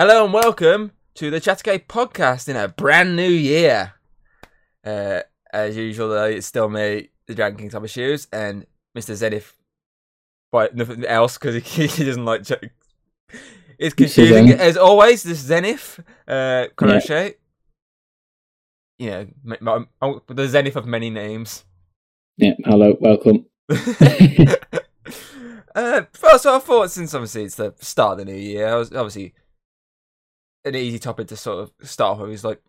Hello and welcome to the Chattergate podcast in a brand new year. Uh, as usual, though, it's still me, the Dragon King Thomas Shoes, and Mr. Zenith. But nothing else because he, he doesn't like. Ch- it's confusing as always. This Zenith, uh, Crochet. Yeah, my, my, the Zenith of many names. Yeah, hello, welcome. uh, first, so I thought since obviously it's the start of the new year, I was obviously an easy topic to sort of start with is like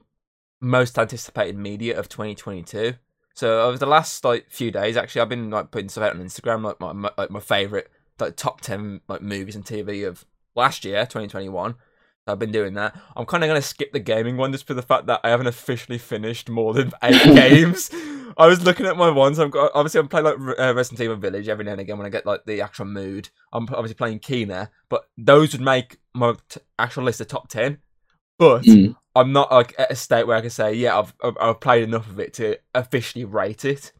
most anticipated media of 2022. So over the last like few days, actually, I've been like putting stuff out on Instagram, like my, my like my favorite like top ten like movies and TV of last year, 2021. I've been doing that. I'm kind of going to skip the gaming one just for the fact that I haven't officially finished more than eight games. I was looking at my ones. I've got obviously I'm playing like uh, Resident Evil Village every now and again when I get like the actual mood. I'm obviously playing Kena, but those would make my t- actual list of top ten. But Mm. I'm not like at a state where I can say, yeah, I've I've, played enough of it to officially rate it.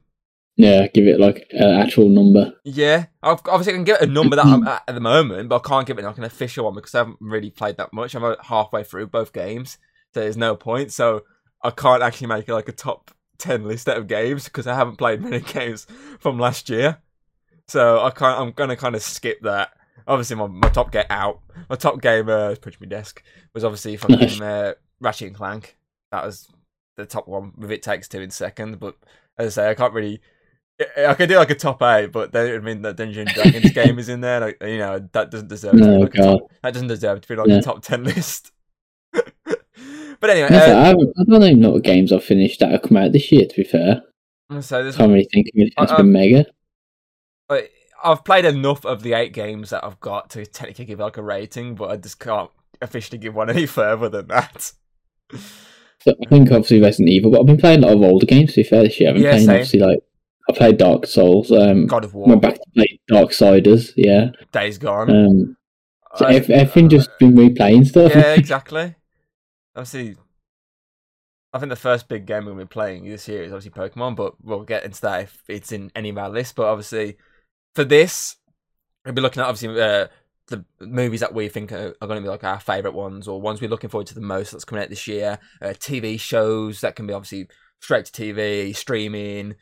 Yeah, give it like an actual number. Yeah, I've, obviously I can give it a number that I'm at at the moment, but I can't give it like an official one because I haven't really played that much. I'm halfway through both games, so there's no point. So I can't actually make it like a top ten list of games because I haven't played many games from last year. So I can't. I'm gonna kind of skip that. Obviously, my, my top get out. My top game, uh, push my desk, was obviously fucking uh, Ratchet and Clank. That was the top one. With it takes two in second, but as I say, I can't really. I- I could do like a top eight, but then it would mean that Dungeon Dragons game is in there. Like you know, that doesn't deserve to be like top, that doesn't deserve to be like Yeah. a top ten list. but anyway, uh, I, I don't even know what games I've finished that have come out this year. To be fair, so there's can't really think of anything that's Uh, been mega. like, I've played enough of the eight games that I've got to technically give like a rating, but I just can't officially give one any further than that. So I think obviously Resident Evil, but I've been playing a lot of older games. To be fair, this year I've been Yeah, playing same. obviously like I played Dark Souls. Um, God of War, went back to play Darksiders. Yeah. Days Gone. Um, so I- ev- everything just been replaying stuff. yeah, exactly. Obviously, I think the first big game we'll be playing this year is obviously Pokemon, but we'll get into that if it's in any of our lists. But obviously, for this, we'll be looking at obviously uh, the movies that we think are, are going to be like our favorite ones or ones we're looking forward to the most that's coming out this year. Uh, TV shows that can be obviously straight to TV, streaming,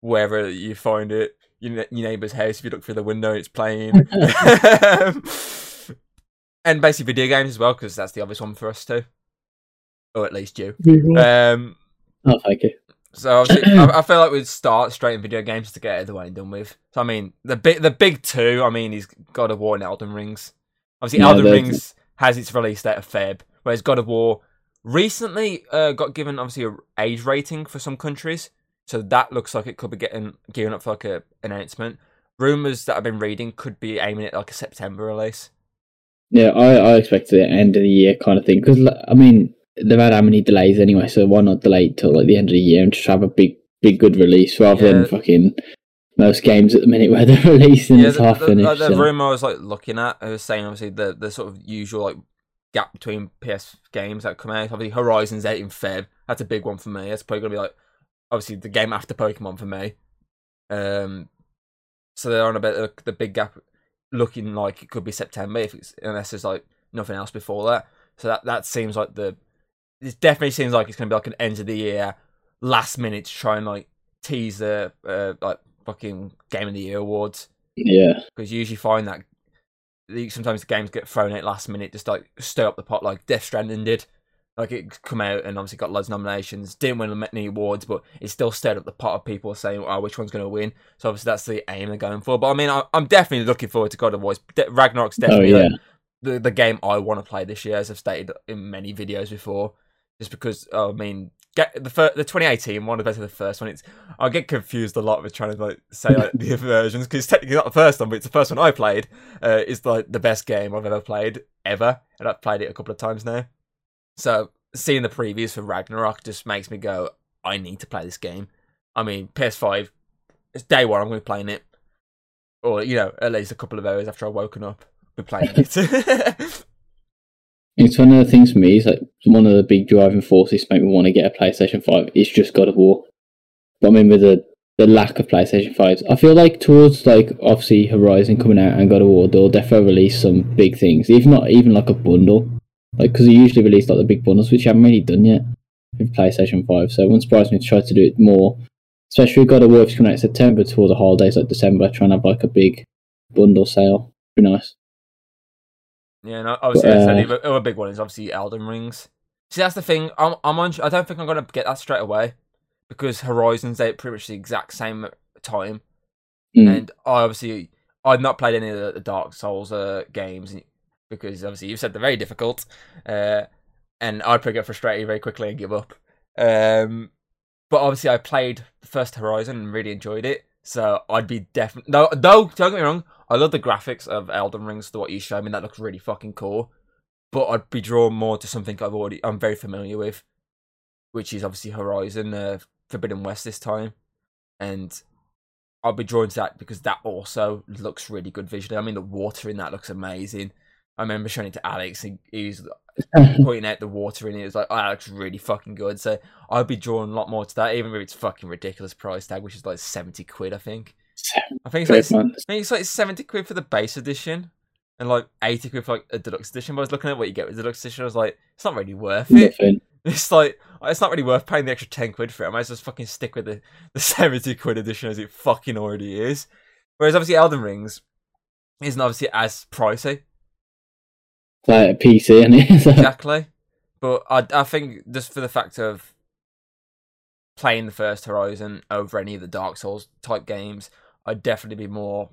wherever you find it. Your, your neighbour's house, if you look through the window, it's playing. and basically video games as well, because that's the obvious one for us too. Or at least you. Um, oh, thank you. So I, I feel like we'd start straight in video games to get it the way and done with. So I mean, the big the big two. I mean, is God of War and Elden Rings. Obviously, Yeah, Elden Rings has its release date of Feb, whereas God of War recently uh, got given obviously a age rating for some countries. So that looks like it could be getting gearing up for like a announcement. Rumors that I've been reading could be aiming at like a September release. Yeah, I, I expected it end of the year kind of thing because I mean they've had how many delays anyway, so why not delay it till like the end of the year and just have a big, big good release rather Yeah. than fucking most games at the minute where they're releasing yeah, it's the, half the, finished. like, the so- rumor I was like looking at, I was saying obviously the the sort of usual like gap between PS games that come out. Obviously, Horizon's out in Feb. That's a big one for me. That's probably gonna be like obviously the game after Pokemon for me. Um, so they're on a bit of the big gap, looking like it could be September if it's unless there's like nothing else before that. So that that seems like the it definitely seems like it's gonna be like an end of the year, last minute to try and like tease the uh, like fucking game of the year awards yeah, because you usually find that sometimes the games get thrown out last minute, just like stir up the pot, like Death Stranding did. Like it come out and obviously got loads of nominations, didn't win any awards, but it still stirred up the pot of people saying, "Oh, which one's going to win?" So obviously that's the aim they're going for. But I mean, I, I'm definitely looking forward to God of War. De- Ragnarok's oh definitely yeah, like, the the game I want to play this year, as I've stated in many videos before. Just because, oh, I mean, get the fir- the 2018 one compared to the first one, it's I get confused a lot with trying to like say like the versions because technically not the first one, but it's the first one I played. Uh, is like the best game I've ever played ever, and I've played it a couple of times now. So seeing the previews for Ragnarok just makes me go, I need to play this game. I mean, PS5, it's day one. I'm going to be playing it, or you know, at least a couple of hours after I've woken up, be playing it. it's one of the things for me. Is like one of the big driving forces to make me want to get a PlayStation Five. It's just God of War. But I mean, with the the lack of PlayStation Fives, I feel like towards like obviously Horizon coming out and God of War, they'll definitely release some big things. Even not even like a bundle. like because they usually release like the big bundles, which I haven't really done yet with PlayStation Five. So it wouldn't surprise me to try to do it more, especially God of War if coming out in September towards the holidays like December, trying to have like a big bundle sale. Be nice. Yeah, and obviously But, uh, the other- big one is obviously Elden Rings. See, that's the thing. I'm, I'm on. I don't think I'm gonna get that straight away because Horizons out pretty much the exact same time, Mm. and I obviously I've not played any of the, Dark Souls uh, games because obviously you've said they're very difficult, uh, and I'd probably get frustrated very quickly and give up. Um, but obviously I played the first Horizon and really enjoyed it, so I'd be definitely no. No, don't get me wrong. I love the graphics of Elden Rings. To what you showed me, that looks really fucking cool. But I'd be drawn more to something I've already I'm very familiar with, which is obviously Horizon uh, Forbidden West this time, and I'll be drawn to that because that also looks really good visually. I mean, the water in that looks amazing. I remember showing it to Alex, and he was pointing out the water in it. It was like, oh, that looks really fucking good. So I'd be drawn a lot more to that, even if it's fucking ridiculous price tag, which is like seventy quid, I think. I think it's like. I think it's like seventy quid for the base edition, and like eighty quid for like a deluxe edition. But I was looking at what you get with the deluxe edition. I was like, it's not really worth it. Nothing. It's like it's not really worth paying the extra ten quid for it. I might as well just fucking stick with the, the seventy quid edition as it fucking already is. Whereas obviously Elden Rings isn't obviously as pricey. Like a PC and it. Exactly. But I, I think just for the fact of playing the first Horizon over any of the Dark Souls type games, I'd definitely be more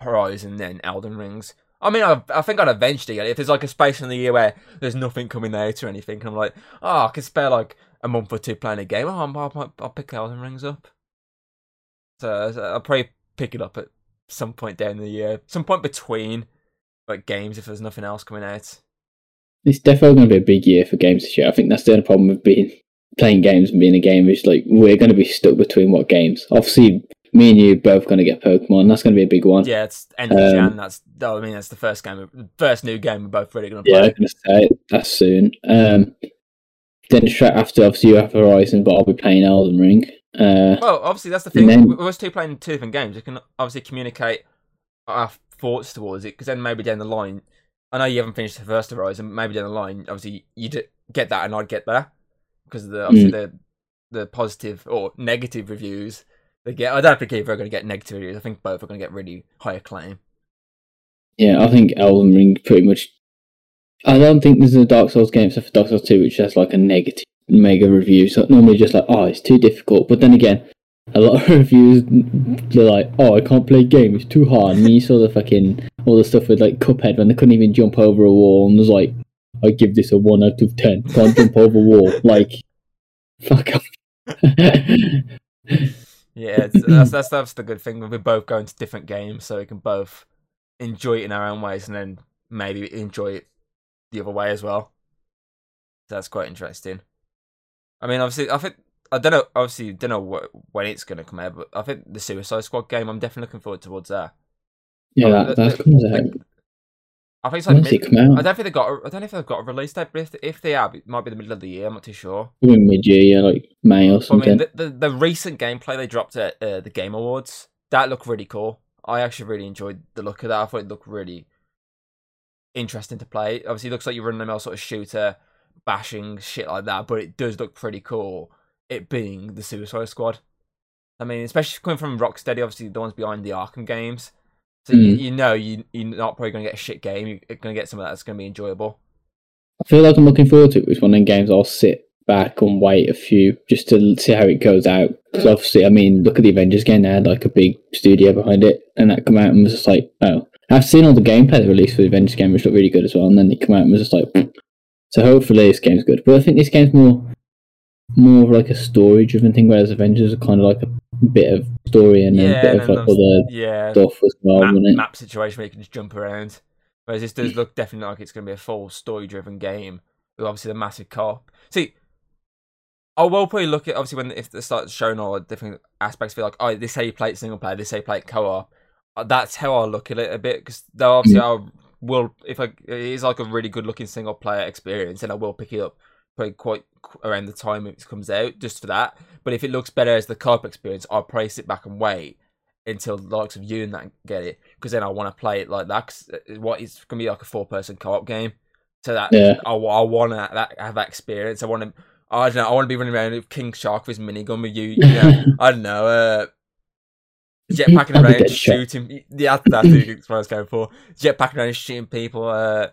Horizon than Elden Rings. I mean, I, I think I'd eventually get it. If there's like a space in the year where there's nothing coming out or anything, and I'm like, oh, I could spare like a month or two playing a game, oh, I'll, I'll, pick Elden Rings up. So, so I'll probably pick it up at some point down the year, some point between like games if there's nothing else coming out. it's definitely going to be a big year for games this year. I think that's the only problem with being playing games and being a gamer is like we're going to be stuck between what games. Obviously, me and you both going to get Pokemon. That's going to be a big one. Yeah, it's end of Um, Jan. That's I mean that's the first game, the first new game we're both really gonna play. Yeah. I'm going to say. That's soon. Um, then straight after, obviously, you have Horizon, but I'll be playing Elden Ring. Uh, Well, obviously that's the thing. Then- us two playing two different games, we can obviously communicate our thoughts towards it. Because then maybe down the line, I know you haven't finished the first Horizon. Maybe down the line, obviously you get that and I'd get that because the obviously the the positive or negative reviews they get. I don't think either are going to get negative reviews. I think both are going to get really high acclaim. yeah, I think Elden Ring pretty much. I don't think there's a Dark Souls game except for Dark Souls 2, which has like a negative mega review. So normally just like, oh, it's too difficult. But then again, a lot of reviews they're like, oh, I can't play game, it's too hard. And you saw the fucking all the stuff with like Cuphead when they couldn't even jump over a wall, and was like, I give this a one out of ten. Can't jump over wall. Like, fuck off. Yeah, that's that's that's the good thing. We're both going to different games, so we can both enjoy it in our own ways, and then maybe enjoy it the other way as well. That's quite interesting. I mean, obviously, I think I don't know. Obviously, don't know wh- when it's going to come out, but I think the Suicide Squad game. I'm definitely looking forward towards that. yeah, Oh, that, that comes out. I think it's like mid- it? I don't think they've got. A, I don't know if they've got a release date, but if, if they have, it might be the middle of the year. I'm not too sure. Probably mid-year, yeah, like May or But, I something. mean, the, the the recent gameplay they dropped at uh, the Game Awards that looked really cool. I actually really enjoyed the look of that. I thought it looked really interesting to play. Obviously, it looks like you're running a mill sort of shooter, bashing shit like that, but it does look pretty cool. It being the Suicide Squad. I mean, especially coming from Rocksteady, obviously the ones behind the Arkham games. So you, Mm. you know you you're not probably going to get a shit game. You're going to get something that's going to be enjoyable. I feel like I'm looking forward to it. It's one of them games I'll sit back and wait a few just to see how it goes out. Because obviously, I mean, look at the Avengers game. They had like a big studio behind it, and that come out and was just like, oh. I've seen all the gameplay they released for the Avengers game, which looked really good as well. And then they come out and was just like, "Hmm." so hopefully this game's good. But I think this game's more, more of like a story-driven thing, whereas Avengers are kind of like a bit of story and Yeah, a bit of like other Yeah, stuff as well, map, map situation where you can just jump around. Whereas this does look definitely like it's going to be a full story driven game with obviously the massive co-op. See, I will probably look at obviously when if they start showing all different aspects, feel like oh this how you play it single player, this how you play it co-op. Uh, That's how I look at it a bit because though obviously I will if I, it is like a really good looking single player experience, and I will pick it up probably quite around the time it comes out just for that. But if it looks better as the co-op experience, I'll probably sit back and wait until the likes of you and that get it because then I want to play it like that. Cause uh, what it's gonna be like a four person co op game. So that Yeah. I, I want to that, have that experience. I want to. I don't know. I want to be running around with King Shark with his minigun with you. You know, I don't know. Uh, jetpacking I'll be around, Deadshot. shooting. Yeah, that's what I was going for. Jetpacking around, shooting people. Uh,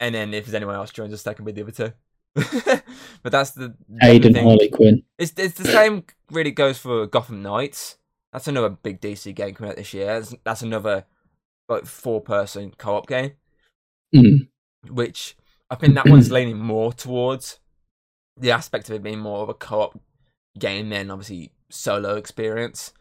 and then if there's anyone else joins us, they can be the other two. but that's the Aiden. Harley Quinn. It's it's the same. Really goes for Gotham Knights. That's another big DC game coming out this year. That's, that's another like four person co op game, Mm. which I think that one's leaning more towards the aspect of it being more of a co op game than obviously solo experience.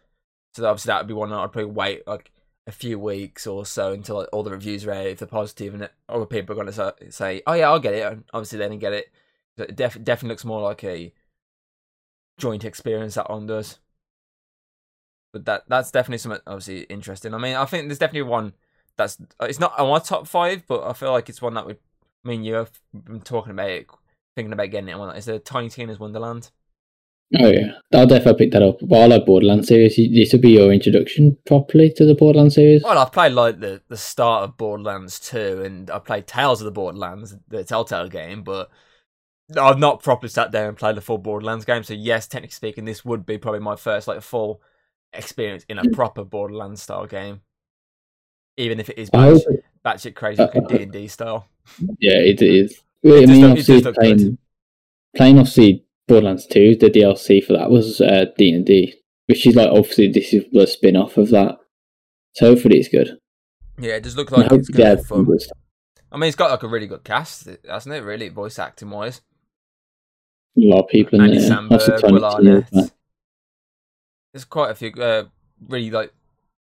So obviously that would be one that I'd probably wait like a few weeks or so until like, all the reviews are ready. If they're positive and other people are going to say, "Oh yeah, I'll get it," and obviously they didn't get it. It def- definitely looks more like a joint experience that one does. But that that's definitely something obviously interesting. I mean, I think there's definitely one that's uh, it's not on my top five, but I feel like it's one that would me and you have been talking about it, thinking about getting it. One is the Tiny Tina's Wonderland. Oh yeah, I'll definitely pick that up. But I like Borderlands series. This would be your introduction properly to the Borderlands series. Well, I've played like the the start of Borderlands 2, and I've played Tales of the Borderlands, the Telltale game, but I've not properly sat down and played the full Borderlands game. So yes, technically speaking, this would be probably my first like full experience in a proper Borderlands style game, even if it is batch, batshit crazy looking D and D style. yeah, it is. I mean, look- it obviously, does look good. playing, playing obviously Borderlands 2, the DLC for that was uh, D&D, which is like, obviously, this is the spin off of that. So hopefully it's good. Yeah, it does look like it's hopefully they gonna add be some fun. good. I mean, it's got like a really good cast, hasn't it? Really, voice acting wise. A lot of people in Andy there. Tony Will Arnett. There's quite a few uh, really like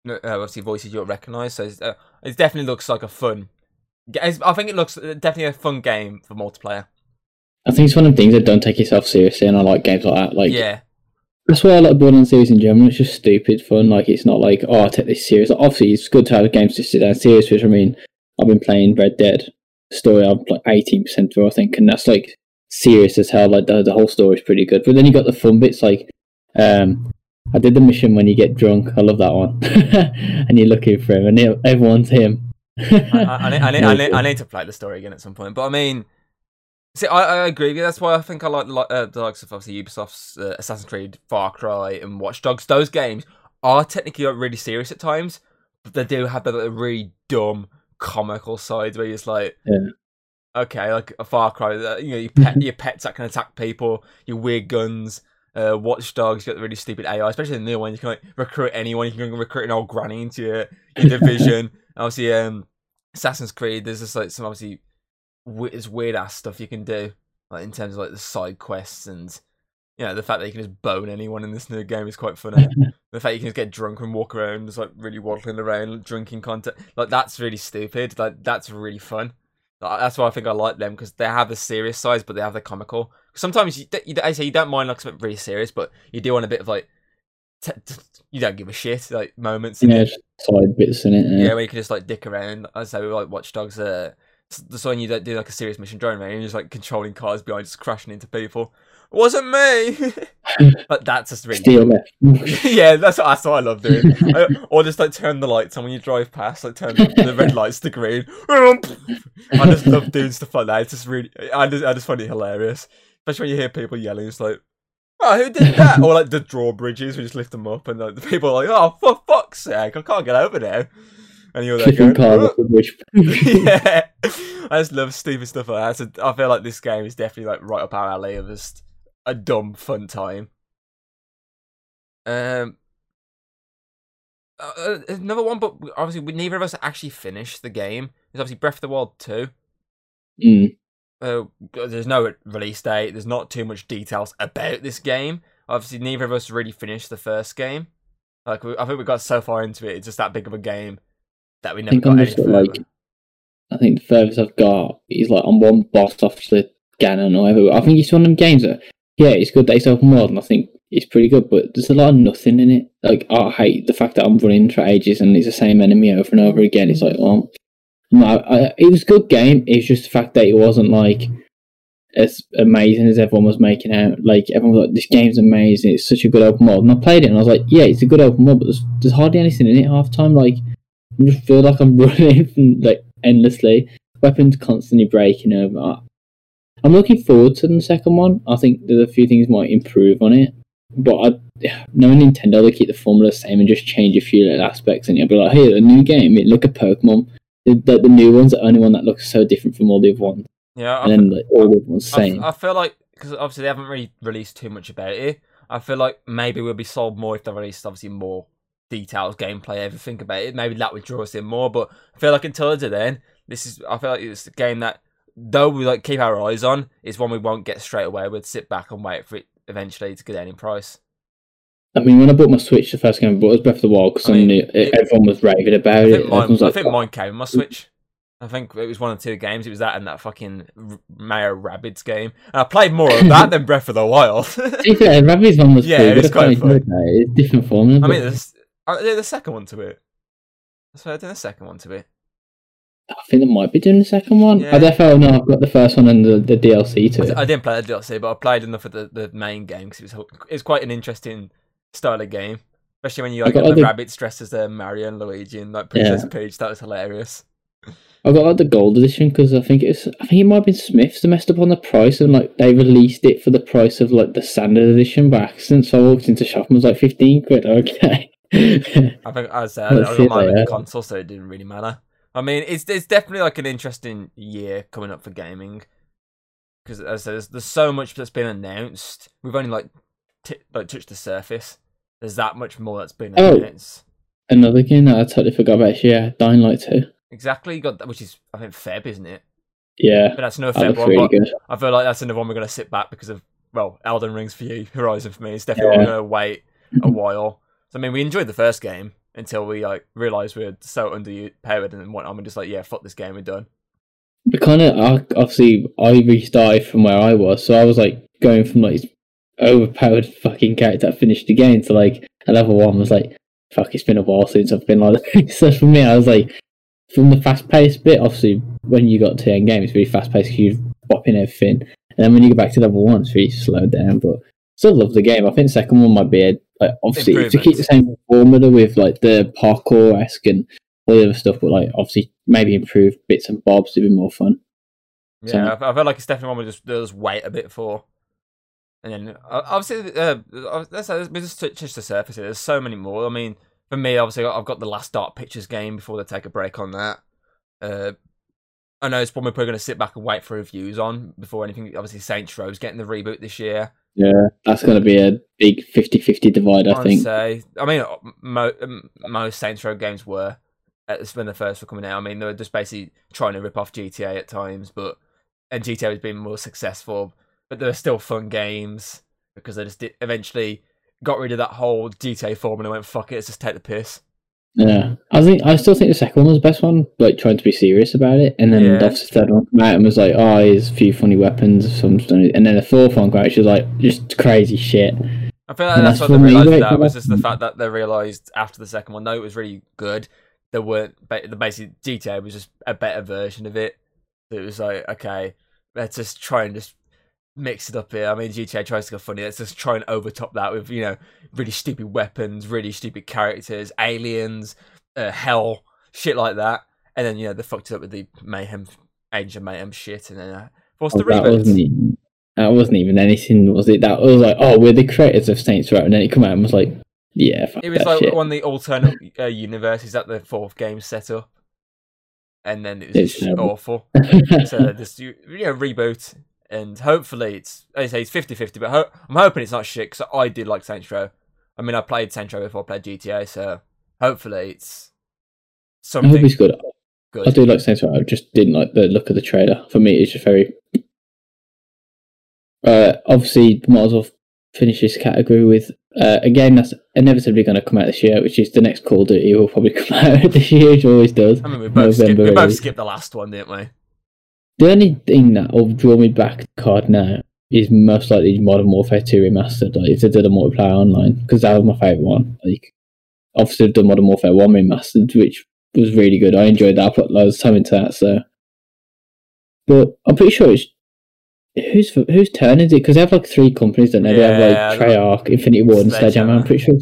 uh, obviously voices you'll recognise. So it's, uh, it definitely looks like a fun. I think it looks uh, definitely a fun game for multiplayer. I think it's one of the things that don't take yourself seriously, and I like games like that. Like, yeah, That's why I like Borderlands series in general. It's just stupid fun. Like it's not like oh, I take this serious. Like, obviously, it's good to have games to sit down serious. Which I mean, I've been playing Red Dead story. I'm like eighteen percent through, I think, and that's like serious as hell. Like the the whole story is pretty good. But then you got the fun bits. Like um, I did the mission when you get drunk. I love that one. and you're looking for him, and it- everyone's him. I, I, I, need, I, need, I, need, I need to play the story again at some point. But I mean, see, I, agree with you. That's why I think I like uh, the likes of obviously Ubisoft's uh, Assassin's Creed, Far Cry, and Watch Dogs. Those games are technically like, really serious at times, but they do have the like, really dumb comical sides where you're just like, Yeah. Okay, like a Far Cry, uh, you know, your pet, your pets that can attack people, your weird guns. Uh, Watch Dogs, you got the really stupid AI, especially the new one. You can like recruit anyone. You can recruit an old granny into your, your division. obviously, um, Assassin's Creed, there's just like some obviously we- it's weird ass stuff you can do, like in terms of like the side quests and you know the fact that you can just bone anyone in this new game is quite funny. the fact you can just get drunk and walk around just like really waddling around drinking content, like that's really stupid. Like that's really fun. That's why I think I like them because they have the serious sides, but they have the comical. Sometimes you, you, I say you don't mind like something really serious, but you do want a bit of like t- t- you don't give a shit like moments. yeah, side bits in it. Yeah, Yeah. where you can just like dick around. I say with like Watch Dogs, uh, the one you don't do like a serious mission drone around, you're just like controlling cars behind, just crashing into people. It Wasn't me. but that's just really Steal left. yeah, that's what, that's what I love doing. I- or just like turn the lights on when you drive past, like turn the, the red lights to green. I just love doing stuff like that. It's just really, I just, I just find it hilarious, especially when you hear people yelling. It's like, oh, who did that? or like the drawbridges, we just lift them up, and like, the people are like, oh, for fuck's sake, I can't get over there. And you're there Flipping going, cars off the bridge. yeah, I just love stupid stuff like that. So I feel like this game is definitely like right up our alley of just a dumb fun time. Um, uh, uh, another one, but obviously we neither of us actually finished the game. Is obviously Breath of the Wild two. Mm. Uh, there's no release date. There's not too much details about this game. Obviously, neither of us really finished the first game. Like we, I think we got so far into it, it's just that big of a game that we never think got I'm just like- I think the furthest I've got is like on one boss off the Ganon or whatever. I think it's one of them games that, yeah, it's good that it's open world and I think it's pretty good, but there's a lot of nothing in it. Like, I hate the fact that I'm running for ages and it's the same enemy over and over again. It's like, well, no, I, it was a good game. It's just the fact that it wasn't like as amazing as everyone was making out. Like, everyone was like, this game's amazing. It's such a good open world. And I played it and I was like, yeah, it's a good open world, but there's, there's hardly anything in it half time. Like, I just feel like I'm running from, like endlessly. weapons constantly breaking over. I'm looking forward to the second one. I think there's a few things might improve on it, but I, knowing Nintendo, they keep the formula the same and just change a few little aspects, and you'll be like, "Hey, a new game! Look at Pokemon. The, the, the new one's the only one that looks so different from all the other ones, Yeah, I, and then like, all the ones I, same." I feel like because obviously they haven't really released too much about it. I feel like maybe we'll be sold more if they released obviously more details, gameplay, everything about it. Maybe that would draw us in more. But I feel like until then, this is I feel like it's a game that though we like keep our eyes on, it's one we won't get straight away. We'd sit back and wait for it eventually to get any price. I mean, when I bought my Switch, the first game I bought was Breath of the Wild because I mean, it- everyone was raving about I it. mine, I like, think "Oh, mine came on my Switch. I think it was one of two games. It was that and that fucking Mario Rabbids game. And I played more of that than Breath of the Wild. Be Rabbids one was Yeah, pretty it was quite that. It's different formula. I mean, there's, uh, there's the second one to it. I did the second one to it. I think they might be doing the second one. Yeah. I definitely know I've got the first one and the, the DLC to I, it. I didn't play the DLC, but I played enough of the, the main game because it was it's quite an interesting style of game, especially when you like got get the other- rabbits dressed as uh, Mario and Luigi and like Princess Peach. That was hilarious. I got like the gold edition because I think it's I think it might have been Smyths that messed up on the price and like they released it for the price of like the standard edition by accident. So I walked into shop and was like fifteen quid. Okay. I think I said uh, I see mine on yeah. console, so it didn't really matter. I mean, it's it's definitely like an interesting year coming up for gaming because as I said, there's, there's so much that's been announced. We've only like t- like touched the surface. There's that much more that's been Oh. announced. Another game that I totally forgot about. Yeah, Dying Light two. Exactly, you got that, which is I think Feb, isn't it? Yeah, But that's no that Feb one. really. I feel like that's another one we're gonna sit back because of well, Elden Rings for you, Horizon for me. It's definitely Yeah. gonna wait a while. So I mean, we enjoyed the first game until we like realized we were so underpowered and whatnot. And just like, yeah, fuck this game, we're done. But kind of, obviously, I restarted from where I was, so I was like going from like overpowered fucking character that finished the game to like a level one was like, fuck, it's been a while since I've been like so for me, I was like, from the fast paced bit, obviously, when you got to end game, it's really fast paced because you're bopping everything. And then when you go back to level one, it's really slowed down, but still love the game. I think the second one might be a, like, obviously, if you keep the same formula with like the parkour esque and all the other stuff, but like obviously maybe improve bits and bobs to be more fun. Yeah, So- I, I feel like it's definitely one we just just wait a bit for. And then uh, obviously, uh, uh, let's, let's just touch the surface. Here. There's so many more. I mean, for me, obviously, I've got the last Dark Pictures game before they take a break on that. Uh, I know it's one we're probably going to sit back and wait for reviews on before anything. Obviously, Saints Row's getting the reboot this year. Yeah, that's going to be a big 50-50 divide, I I'd think. say. I mean, mo- um, most Saints Row games were when the first were coming out. I mean, they were just basically trying to rip off GTA at times, but and GTA has been more successful. But they're still fun games because they just did, eventually got rid of that whole GTA formula and went fuck it, let's just take the piss. Yeah, I think I still think the second one was the best one, like trying to be serious about it, and then Yeah. the third one came out and was like, oh, here's a few funny weapons, some and then the fourth one came out, she was like, just crazy shit. I feel like that's that's what they realized. That was just the fact that they realized after the second one, no, it was really good. There weren't the basic GTA was just a better version of it. It was like okay, let's just try and just mix it up here. I mean, GTA tries to go funny. Let's just try and overtop that with you know really stupid weapons, really stupid characters, aliens, uh, hell, shit like that. And then you know they fucked it up with the mayhem, Agents of Mayhem shit, and then uh, forced Oh, the that reboot. wasn't even, that wasn't even anything, was it? That was like, oh, we're the creators of Saints Row, and then it come out and was like, yeah, fuck It was like shit. one of the alternate uh, universes that the fourth game set up, and then it was It's awful. so just you, you know reboot, and hopefully it's I say it's 50-50, but ho- I'm hoping it's not shit because I did like Row. I mean, I played Row before I played GTA, so hopefully it's something. I hope something it's good. I do like Row. I just didn't like the look of the trailer. For me, it's just very. Uh, obviously, might as well finish this category with uh, a game that's inevitably going to come out this year, which is the next Call of Duty. Will probably come out this year, it always does. I mean, we both skipped, we both skipped the last one, didn't we? The only thing that will draw me back to the card now is most likely Modern Warfare 2 remastered. Like if they did a multiplayer online, because that was my favourite one. Like obviously they've done Modern Warfare 1 remastered, which was really good. I enjoyed that. I put loads of time into that. So, but I'm pretty sure it's whose whose turn is it? Because they have like three companies, don't they? they have like Treyarch, Infinity Ward, and Sledgehammer. I'm pretty sure.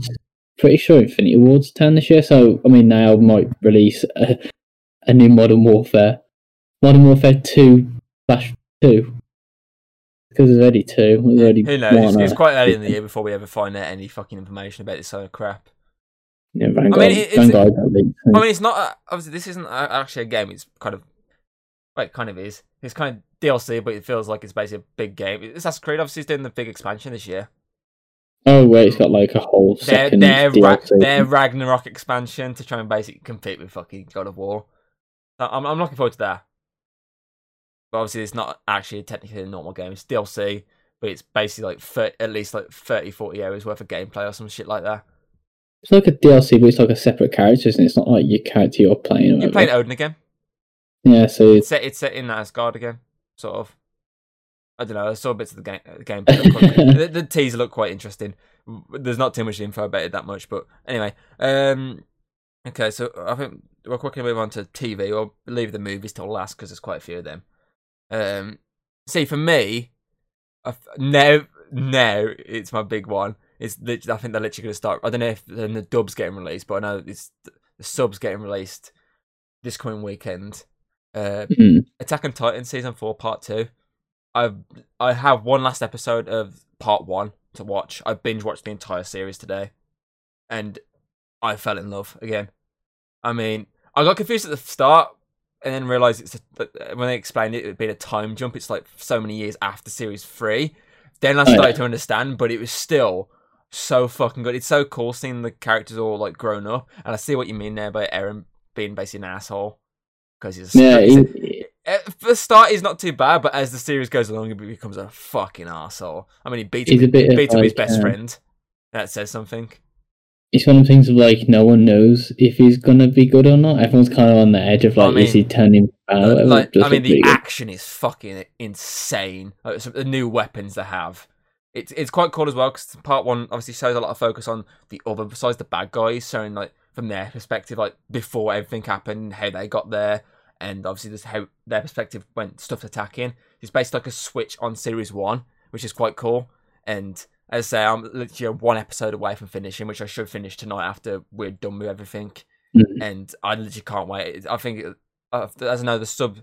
Pretty sure Infinity Ward's turn this year. So I mean, now might release a, a new Modern Warfare. Modern Warfare Two slash Two. Because there's already two. There's already Who knows? It's, one, it's quite early in the year before we ever find out any fucking information about this sort of crap. Yeah, Vanguard. I mean, it- it's- Vanguard. I mean, it's not a, obviously this isn't actually a game. It's kind of, well, it kind of is. It's kind of DLC, but it feels like it's basically a big game. Assassin's Creed obviously is doing the big expansion this year. oh wait, it's got like a whole Their second their, Ra- DLC. their Ragnarok expansion to try and basically compete with fucking God of War. I'm I'm looking forward to that. But obviously, it's not actually technically a normal game. It's DLC, but it's basically like 30, at least like 30, 40 hours worth of gameplay or some shit like that. It's like a DLC, but it's like a separate character, isn't it? It's not like your character you're playing. You're playing Odin again. Yeah, so It's set. It's set in Asgard again, sort of. I don't know. I saw bits of the game. The game. the, the teaser looked quite interesting. There's not too much info about it that much, but anyway. Um. Okay, so I think we'll quickly move on to TV. We'll leave the movies till last because there's quite a few of them. Um. See, for me, I've, now now it's my big one. It's I think they're literally going to start. I don't know if then the dub's getting released, but I know it's the subs getting released this coming weekend. Uh, Mm. Attack on Titan season four, part two. I've I have one last episode of part one to watch. I binge watched the entire series today, and I fell in love again. I mean, I got confused at the start, and then realized it's a, when they explained it, it being a time jump. It's like so many years after series three. Then I started yeah. to understand, but it was still so fucking good. It's so cool seeing the characters all like grown up, and I see what you mean there by Eren being basically an asshole because he's a yeah. he- at the start, he's not too bad, but as the series goes along, he becomes a fucking asshole. I mean, he beats, He's him, a bit of beats up his like, best uh, friend. That says something. It's one of the things of like no one knows if he's gonna be good or not. Everyone's kind of on the edge of I like, is he turning bad? Uh, whatever. like, I mean, the pretty good. action is fucking insane. Like, the new weapons they have. It's it's quite cool as well because part one obviously shows a lot of focus on the other besides the bad guys, showing like from their perspective, like before everything happened, how they got there, and obviously just how their perspective when stuff's attacking. It's based like a switch on series one, which is quite cool. And as I say, I'm literally one episode away from finishing, which I should finish tonight after we're done with everything. Mhm. And I literally can't wait. I think, uh, as I know, the sub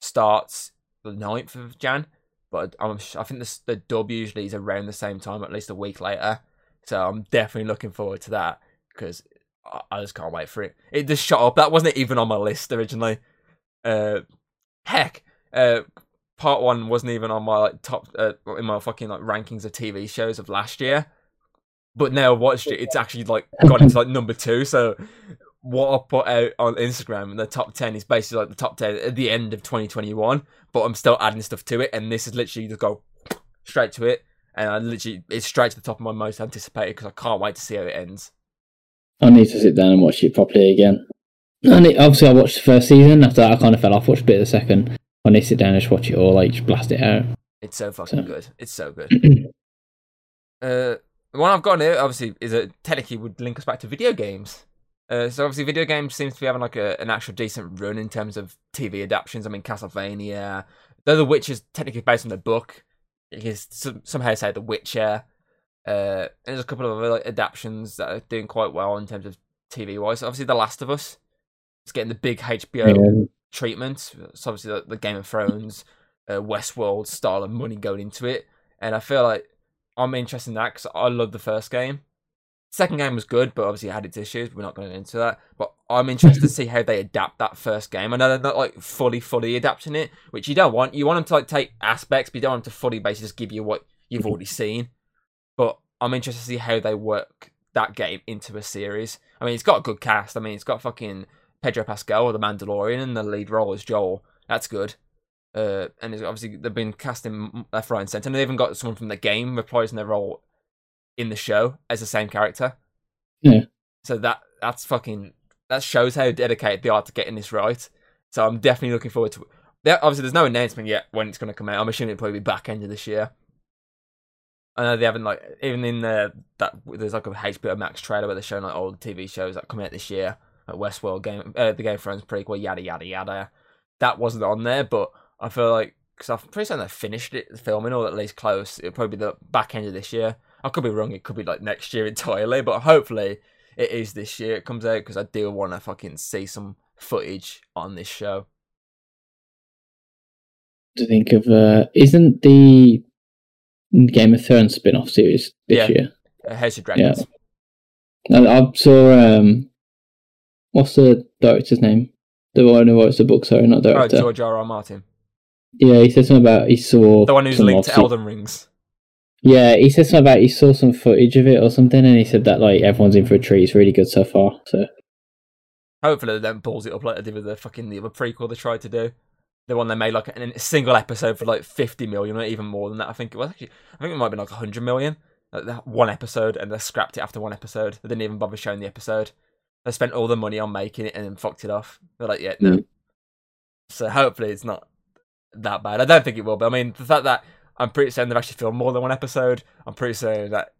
starts the 9th of Jan, but I'm, I think the, the dub usually is around the same time, at least a week later. So I'm definitely looking forward to that because I, I just can't wait for it. It just shot up. That wasn't even on my list originally. Uh, heck, uh, part one wasn't even on my like top uh, in my fucking like rankings of TV shows of last year. But now I've watched it, it's actually like gone into like number two. So what I put out on Instagram in the top ten is basically like the top ten at the end of 2021. But I'm still adding stuff to it, and this is literally just go straight to it, and I literally it's straight to the top of my most anticipated because I can't wait to see how it ends. I need to sit down and watch it properly again. And it, obviously, I watched the first season. After that, I kind of fell off. Watched a bit of the second. Need to sit down and just watch it all, like just blast it out. It's so fucking So- good. It's so good. Uh, the one I've got here, obviously, is a technically would link us back to video games. Uh, so obviously, video games seems to be having like a, an actual decent run in terms of TV adaptations. I mean, Castlevania, though The Witch is technically based on the book. It is some, somehow say The Witcher. Uh, and there's a couple of other like, adaptations that are doing quite well in terms of TV wise. Obviously, The Last of Us. It's getting the big HBO Yeah. Treatment. So obviously the, the Game of Thrones, uh, Westworld style of money going into it, and I feel like I'm interested in that because I love the first game. Second game was good, but obviously it had its issues. We're not going into that. But I'm interested to see how they adapt that first game. I know they're not like fully, fully adapting it, which you don't want. You want them to like take aspects, but you don't want them to fully basically just give you what you've already seen. But I'm interested to see how they work that game into a series. I mean, it's got a good cast. I mean, it's got fucking Pedro Pascal, or the Mandalorian, and the lead role is Joel. That's good. Uh, and it's obviously they've been casting left, right, and centre. And they even got someone from the game reprising their role in the show as the same character. Yeah. So that that's fucking that shows how dedicated they are to getting this right. So I'm definitely looking forward to. There, obviously, there's no announcement yet when it's going to come out. I'm assuming it'll probably be back end of this year. I know they haven't like even in the that there's like a HBO Max trailer where they're showing like old TV shows that come out this year, Westworld game, uh, the Game of Thrones prequel, yada yada yada. That wasn't on there, but I feel like because I'm pretty certain they finished it filming or at least close. It'll probably be the back end of this year. I could be wrong. It could be like next year entirely, but hopefully it is this year. It comes out because I do want to fucking see some footage on this show. to think of. Uh, isn't the Game of Thrones spin off series this Yeah. year? Uh, House of Dragons. I, I saw. Um, what's the director's name? The one who writes the book. Sorry, not Oh, director. George R. R. Martin, Yeah, he said something about he saw the one who's linked to Elden Rings. Yeah, he said something about he saw some footage of it or something, and he said that like everyone's in for a treat. It's really good so far. So Hopefully, they don't balls it up like they did with the fucking the other prequel they tried to do. The one they made like a single episode for like fifty million or even more than that. I think it was actually. I think it might have been like hundred million. Like that one episode, and they scrapped it after one episode. They didn't even bother showing the episode. They spent all the money on making it and then fucked it off. They're like, yeah, no. Mm. So hopefully it's not that bad. I don't think it will, but I mean the fact that I'm pretty certain they've actually filmed more than one episode. I'm pretty certain that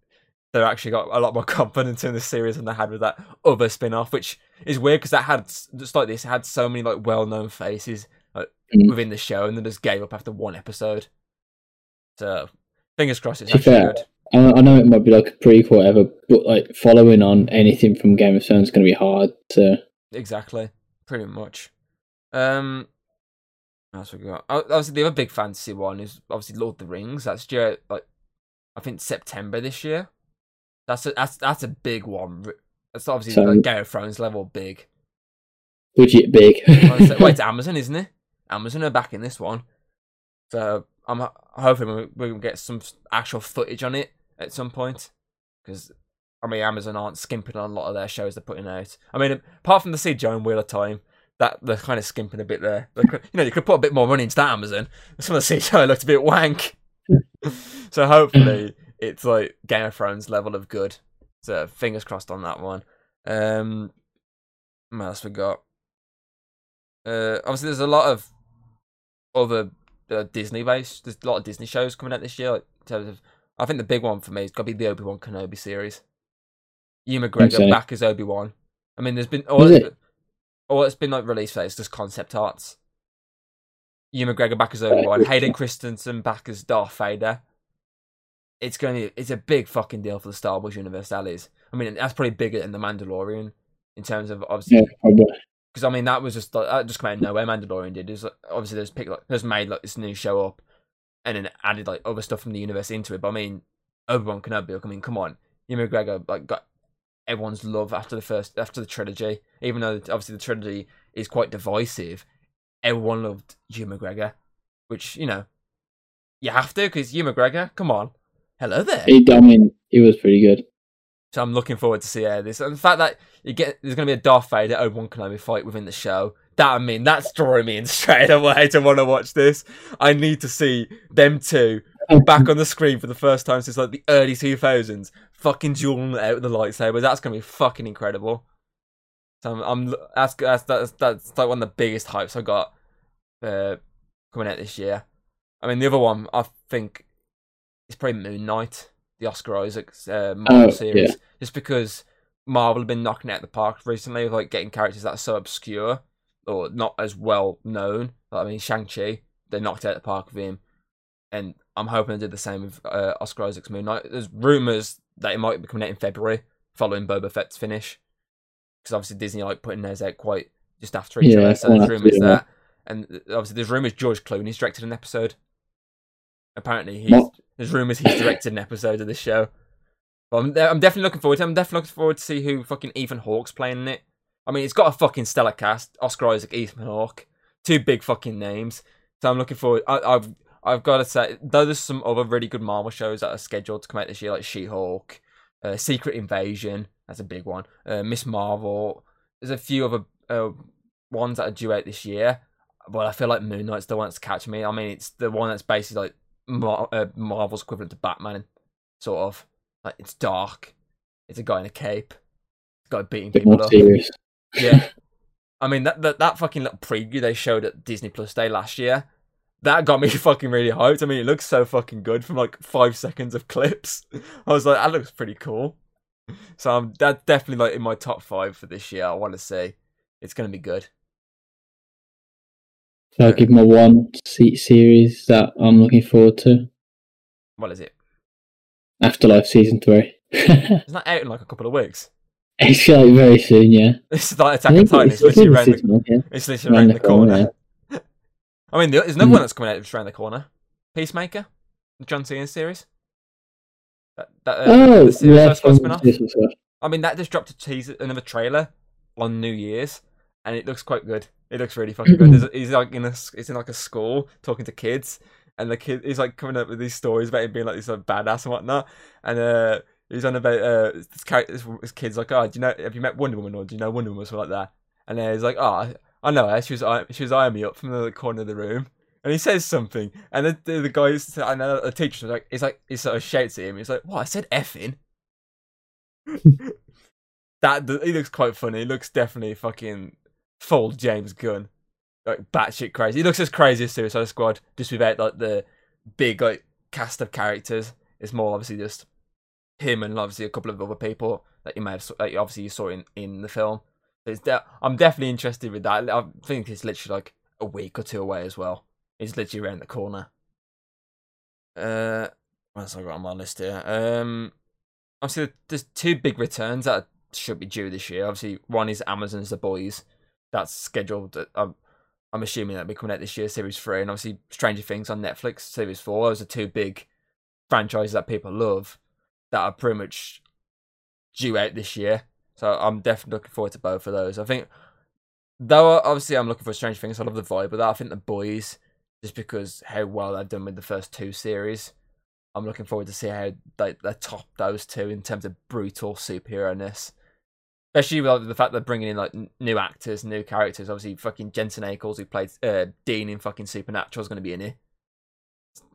they've actually got a lot more confidence in the series than they had with that other spin-off, which is weird because that had just like this had so many like well-known faces like, Mm. within the show, and then just gave up after one episode. So fingers crossed it's actually fair, good. I, I know it might be like a prequel, whatever, but like following on anything from Game of Thrones is going to be hard. So Exactly, pretty much. Um, what we got? Oh, obviously, the other big fantasy one is obviously Lord of the Rings. That's due like I think September this year. That's a that's that's a big one. That's obviously So- like Game of Thrones level big. budget big. Wait, it's Amazon, isn't it? Amazon are back in this one, so I'm ho- hoping we we can get some actual footage on it at some point. Because I mean, Amazon aren't skimping on a lot of their shows they're putting out. I mean, apart from the Joe and Wheel of Time, that they're kind of skimping a bit there. You know, you could put a bit more money into that Amazon. Some of the Joe looked a bit wank. so hopefully, it's like Game of Thrones level of good. So fingers crossed on that one. Um, what else we got? Uh, obviously, there's a lot of other uh, Disney based. There's a lot of Disney shows coming out this year. Like, in terms of, I think the big one for me has got to be the Obi Wan Kenobi series. Ewan McGregor so. back as Obi Wan. I mean, there's been all it's it? all it's been like released for is just concept arts. Ewan McGregor back as Obi Wan. Hayden Christensen back as Darth Vader. It's going to it's a big fucking deal for the Star Wars universe. That is. I mean, that's probably bigger than the Mandalorian in terms of obviously yeah, because I mean that was just like that just came out of nowhere. Mandalorian did is like, obviously there's pick like there's made like this new show up, and then added like other stuff from the universe into it. But I mean, Obi Wan Kenobi. I mean, come on, Ewan McGregor like got everyone's love after the first after the trilogy. Even though obviously the trilogy is quite divisive, everyone loved Ewan McGregor, which you know you have to because Ewan McGregor. Come on, hello there. He, I mean, he was pretty good. So I'm looking forward to see this. And the fact that you get there's going to be a Darth Vader Obi Wan Kenobi fight within the show. That I mean, that's drawing me in straight away to want to watch this. I need to see them two back on the screen for the first time since like the early 2000s, fucking dueling out with the lightsaber. That's going to be fucking incredible. So I'm, I'm that's, that's that's that's like one of the biggest hypes I got uh, coming out this year. I mean, the other one I think is probably Moon Knight, the Oscar Isaac uh, Marvel Oh, series, yeah. just because Marvel have been knocking it out the park recently with like getting characters that are so obscure or not as well known. Like, I mean, Shang Chi, they knocked out the park with him, and I'm hoping they did the same with uh, Oscar Isaac's Moon Knight. There's rumors that it might be coming out in February following Boba Fett's finish, because obviously Disney like putting theirs out quite just after each Yeah, other. So there's rumors that, and uh, obviously there's rumors George Clooney's directed an episode. Apparently, he's What? there's rumors he's directed an episode of this show. But I'm, I'm definitely looking forward to. it. I'm definitely looking forward to see who fucking Ethan Hawke's playing in it. I mean, it's got a fucking stellar cast: Oscar Isaac, Ethan Hawke, two big fucking names. So I'm looking forward. I, I've I've got to say, though, there's some other really good Marvel shows that are scheduled to come out this year, like She-Hulk, uh, Secret Invasion. That's a big one. Uh, Miss Marvel. There's a few other uh, ones that are due out this year. But I feel like Moon Knight's the one that's catching me. I mean, it's the one that's basically like Mar- uh, Marvel's equivalent to Batman, sort of. Like it's dark. It's a guy in a cape. It's a guy beating people up. serious. Yeah. I mean that, that that fucking little preview they showed at Disney Plus Day last year, that got me fucking really hyped. I mean, it looks so fucking good from like five seconds of clips. I was like, that looks pretty cool. So I'm that's definitely like in my top five for this year. I want to say it's gonna be good. So I'll give my one seat series that I'm looking forward to. What is it? Afterlife season three. It's not out in like a couple of weeks. like very soon, yeah. It's like I Attack on Titan. It's literally it's around the, yeah. it's literally around the corner. I mean, there's another one that's coming out just around the corner. Peacemaker, the John Cena series. That, that, uh, Oh, the series yeah, that's spin off. this was, I mean, that just dropped a teaser, another trailer on New Year's, and it looks quite good. It looks really fucking good. There's, he's like in a, he's in like a school talking to kids, and the kid he's like coming up with these stories about him being like this like, badass and whatnot, and uh, he's on about uh, this this, this kid's like, oh, do you know, have you met Wonder Woman or do you know Wonder Woman or something like that? And then he's like, oh, I- know her. She was she was eyeing me up from the corner of the room. And he says something, and the the, the guy, know the teacher's like, he's like, he sort of shouts at him. He's like, "What? I said effing." that th- he looks quite funny. He looks definitely fucking full James Gunn, like batshit crazy. He looks as crazy as Suicide Squad, just without like the big like cast of characters. It's more obviously just him and obviously a couple of other people that you may have like obviously you saw in in the film. De- I'm definitely interested with that. I think it's literally like a week or two away as well. It's literally around the corner. Uh, what else I got on my list here? Um, obviously there's two big returns that should be due this year. Obviously, one is Amazon's The Boys. That's scheduled. uh, I'm, I'm assuming that'll be coming out this year, series three, and obviously Stranger Things on Netflix, series four. Those are two big franchises that people love that are pretty much due out this year. So I'm definitely looking forward to both of those. I think, though, obviously I'm looking for Strange Things. I love the vibe of that. I think The Boys, just because how well they've done with the first two series, I'm looking forward to see how they, they top those two in terms of brutal superhero ness. Especially with like, the fact they're bringing in like new actors, new characters. Obviously, fucking Jensen Ackles, who played uh, Dean in fucking Supernatural, is going to be in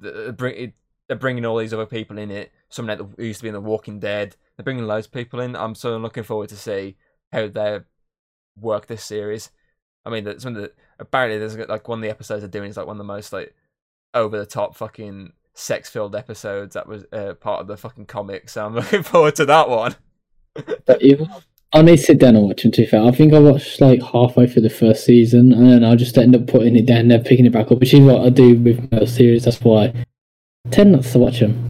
it- they're bringing all these other people in it. Someone that who used to be in The Walking Dead. They're bringing loads of people in. I'm so looking forward to see how they work this series. I mean, that's one of the apparently there's like one of the episodes they're doing is like one of the most like over the top fucking sex filled episodes that was uh, part of the fucking comic. So I'm looking forward to that one. But you, I need to sit down and watch them. To be fair, I think I watched like halfway through the first season, and then I just end up putting it down, then picking it back up, which is what I do with most series. That's why tend not to watch them.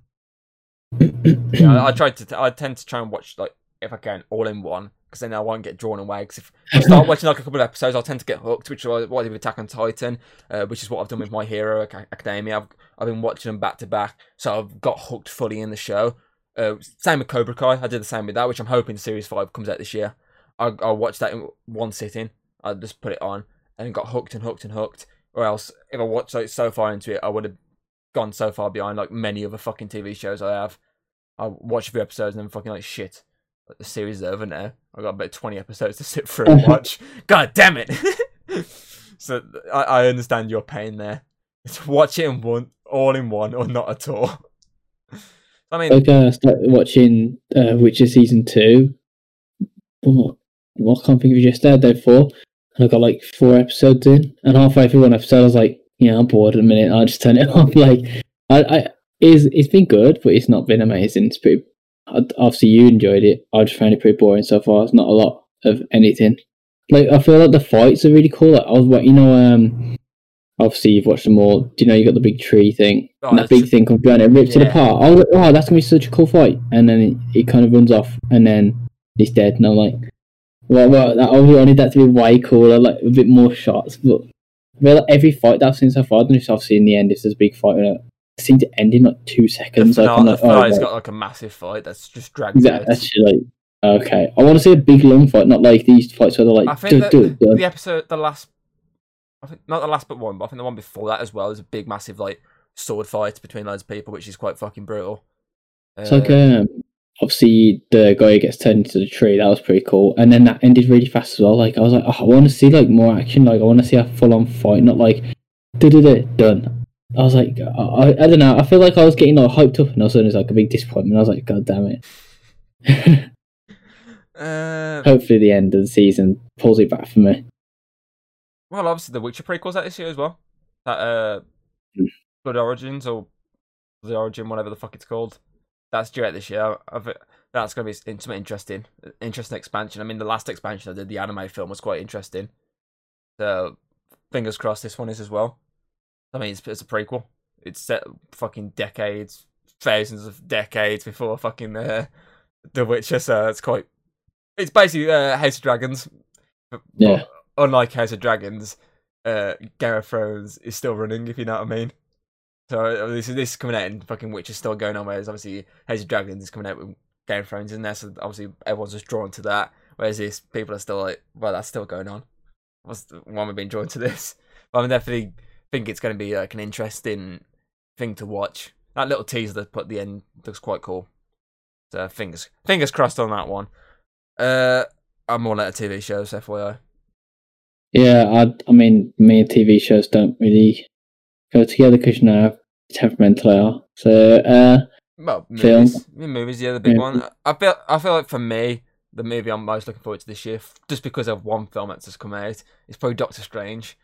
Yeah, I, I tried to. I tend to try and watch like if I can all in one because then I won't get drawn away. Because if I start watching like a couple of episodes, I'll tend to get hooked, which is what I did with Attack on Titan, uh, which is what I've done with My Hero Ac- Academia. I've I've been watching them back to back, so I've got hooked fully in the show. Uh, same with Cobra Kai. I did the same with that, which I'm hoping Series Five comes out this year. I I'll watch that in one sitting. I just put it on and got hooked and hooked and hooked. Or else, if I watched like so far into it, I would have gone so far behind like many other fucking TV shows I have. I watch a few episodes and then fucking like shit. Like, the series is over now. I got about twenty episodes to sit through and watch. God damn it! so I, I understand your pain there. It's watch it in one, all in one, or not at all. I mean, Like uh, I started watching uh, Witcher season two. What? What I can't think of it just there. Four, and I got like four episodes in, and halfway through one episode, I was like, "Yeah, I'm bored." In a minute, I'll just turn it off. Like, I, I, it's it's been good, but it's not been amazing. It's pretty. Obviously, you enjoyed it. I just found it pretty boring so far. It's not a lot of anything. Like, I feel like the fights are really cool. Like, I was, wa- you know, um, obviously you've watched them all. Do you know you got the big tree thing? Oh, and that big thing comes down and it rips it apart. I was like, oh, that's gonna be such a cool fight. And then it, it kind of runs off, and then he's dead. And I'm like, well, well that, I wanted that to be way cooler, like a bit more shots. But Like every fight that I've seen so far, I don't know if I've seen the end, there's a big fight, know, it seemed to end in like two the seconds. Like, finale, I'm the like, oh, finale's right. got like a massive fight that's just dragged Exactly, out. that's like okay. I want to see a big long fight, not like these fights where they're like, I think duh, duh, duh. the episode, the last, I think not the last but one, but I think the one before that as well is a big, massive like sword fight between loads of people, which is quite fucking brutal. It's like Uh, um, obviously the guy gets turned into the tree. That was pretty cool, and then that ended really fast as well. Like I was like, oh, I want to see like more action. Like I want to see a full on fight, not like done. I was like, I, I, I don't know. I feel like I was getting like hyped up, and all of a sudden it's like a big disappointment. I was like, God damn it. uh, Hopefully the end of the season pulls it back for me. well, obviously the Witcher prequel's out this year as well. That uh, Hmm. Blood Origins or the Origin, whatever the fuck it's called. That's due out this year. I've, that's going to be something interesting, interesting expansion. I mean, the last expansion I did, the anime film, was quite interesting. So, fingers crossed, this one is as well. I mean, it's, it's a prequel. It's set fucking decades, thousands of decades before fucking uh, The Witcher. So it's quite. It's basically uh, House of Dragons. Yeah. But unlike House of Dragons, uh, Game of Thrones is still running, if you know what I mean. So uh, this is this is coming out and fucking Witch is still going on, whereas obviously House of Dragons is coming out with Game of Thrones in there, so obviously everyone's just drawn to that. Whereas this, people are still like, well, that's still going on. What's the, why am I being drawn to this? But I definitely think it's going to be like an interesting thing to watch. That little teaser they put at the end looks quite cool. So fingers fingers crossed on that one. Uh, I'm more like a TV shows, FYI. Yeah, I, I mean, me and TV shows don't really go together because you know temperamental are. So, uh, Well, movies, Yeah, movies, yeah, the big Yeah. one. I feel, I feel like for me, the movie I'm most looking forward to this year, just because of one film that's just come out, is probably Doctor Strange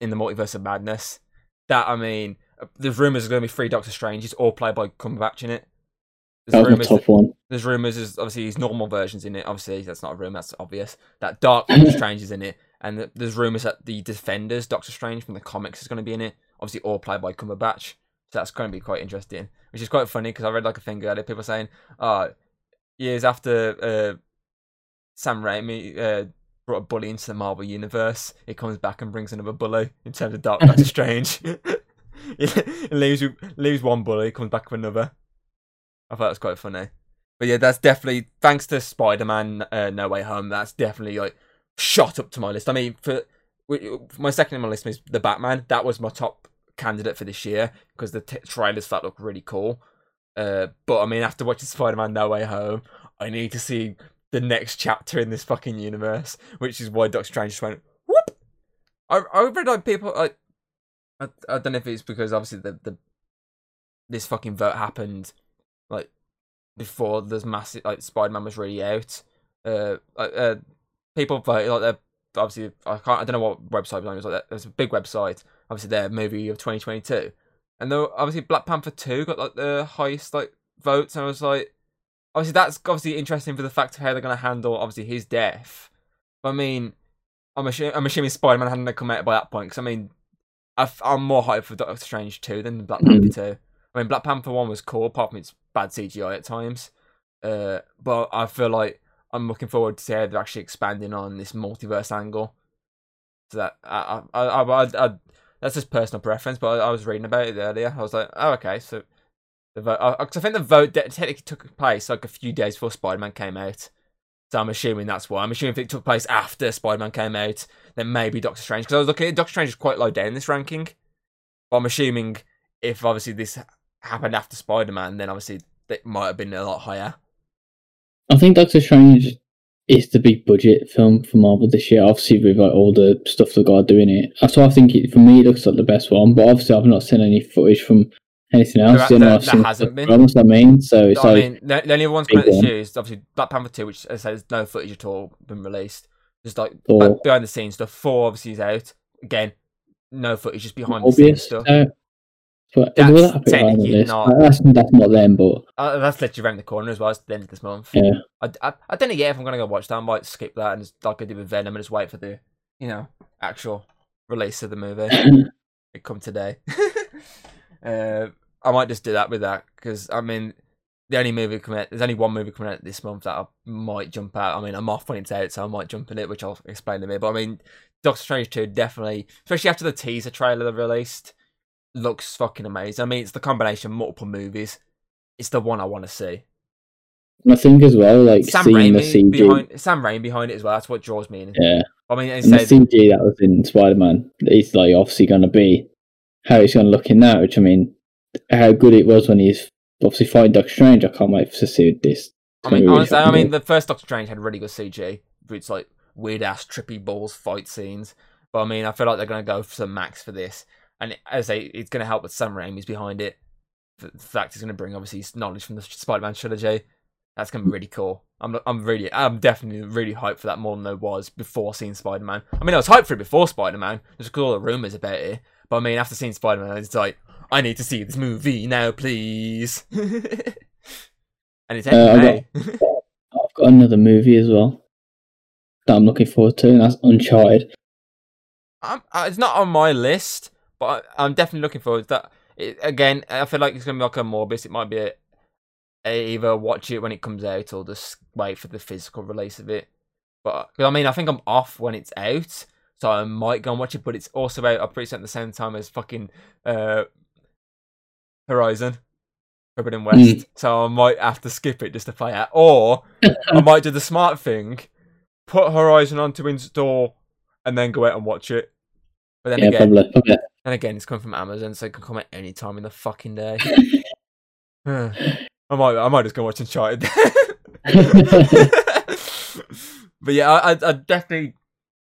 in the Multiverse of Madness. That I mean, uh, there's rumors there's going to be three Doctor Stranges, all played by Cumberbatch in it. that There's was my rumors, one. there's rumors, there's obviously his normal versions in it. Obviously, that's not a rumor, that's obvious. That Dark Doctor Strange is in it, and there's rumors that the Defenders Doctor Strange from the comics is going to be in it. Obviously, all played by Cumberbatch. So that's going to be quite interesting, which is quite funny because I read like a thing earlier, people saying, "Oh, years after uh, Sam Raimi uh, brought a bully into the Marvel universe, he comes back and brings another bully in terms of Dark Doctor Strange. he leaves you, leaves one bully, comes back with another. I thought it was quite funny. But yeah, that's definitely thanks to Spider-Man uh, No Way Home. That's definitely like shot up to my list. I mean, for my second on my list is the Batman. That was my top candidate for this year because the t- trailers that look really cool. Uh, but I mean, after watching Spider-Man No Way Home, I need to see the next chapter in this fucking universe, which is why Doctor Strange just went whoop. I I read like people like I, I don't know if it's because obviously the the this fucking vote happened like before there's massive like Spider-Man was really out. Uh, uh people voted like they're obviously I can't I don't know what website it was like. There's a big website, obviously their movie of 2022, and though obviously Black Panther two got like the highest like votes, and I was like, obviously that's obviously interesting for the fact of how they're gonna handle obviously his death. But I mean, I'm assuming I'm assuming Spider-Man hadn't come out by that point because I mean, i am more hyped for Doctor Strange two than Black Panther two. I mean, Black Panther one was cool, apart from its bad CGI at times. Uh, but I feel like I'm looking forward to see how they're actually expanding on this multiverse angle. So that I, I, I, I, I that's just personal preference, but I, I was reading about it earlier. I was like, oh, okay, so the vote. I, uh, 'cause I think the vote technically took place like a few days before Spider-Man came out. So I'm assuming that's why. I'm assuming if it took place after Spider-Man came out, then maybe Doctor Strange. Because I was looking at Doctor Strange is quite low down in this ranking. But I'm assuming if obviously this happened after Spider-Man, then obviously it might have been a lot higher. I think Doctor Strange is the big budget film for Marvel this year. Obviously, with like all the stuff they got doing it. So I think it, for me, it looks like the best one. But obviously, I've not seen any footage from anything else. There- you know, there- there hasn't been. Problems, I mean, so it's I like mean, the, the only ones coming this year is obviously Black Panther 2, which as I said, no footage at all been released. Just like Thor. behind the scenes stuff. Four obviously is out. Again, no footage, just behind the scenes stuff. Uh, but That's well, that'd be high on the technically not- That's, that's not them, but Uh, that's literally around the corner as well. It's the end of this month. yeah. I, I, I don't know yet if I'm gonna go watch that. I might skip that and just like I did with Venom and just wait for the you know actual release of the movie. it come today. uh, I might just do that with that because I mean the only movie coming out, there's only one movie coming out this month that I might jump out. I mean I'm off when it's out, so I might jump in it, which I'll explain in a minute. But I mean Doctor Strange two definitely, especially after the teaser trailer they released, looks fucking amazing. I mean it's the combination of multiple movies. It's the one I want to see. I think as well, like Sam seeing the Raimi CG. behind Sam Raimi behind it as well. That's what draws me in. Yeah, I mean, and the CG that was in Spider Man is like obviously going to be how it's going to look in that. Which I mean, how good it was when he's obviously fighting Doctor Strange. I can't wait to see this. I mean, honestly, I mean, the first Doctor Strange had really good CG. It's like weird ass trippy balls fight scenes. But I mean, I feel like they're gonna go for some max for this, and as I say, it's gonna help with Sam Raimi's behind it. The fact it's gonna bring obviously knowledge from the Spider-Man trilogy. That's gonna be really cool. I'm I'm really I'm definitely really hyped for that more than I was before seeing Spider-Man. I mean, I was hyped for it before Spider-Man, just because all the rumors about it. But I mean, after seeing Spider-Man, it's like I need to see this movie now, please. and it's Uh, I May. I've got another movie as well that I'm looking forward to, and that's Uncharted. I'm, uh, it's not on my list, but I, I'm definitely looking forward to that. It, again, I feel like it's gonna be like a Morbius. It might be a, a either watch it when it comes out or just wait for the physical release of it. But I mean, I think I'm off when it's out, so I might go and watch it. But it's also out. I'm pretty certain at the same time as fucking uh, Horizon Forbidden West. Mm. So I might have to skip it just to play it, or I might do the smart thing, put Horizon onto install, and then go out and watch it. But then yeah, again, probably. Probably. and again, it's coming from Amazon, so it can come at any time in the fucking day. I might, I might just go watch Uncharted. but yeah, I, I, I definitely,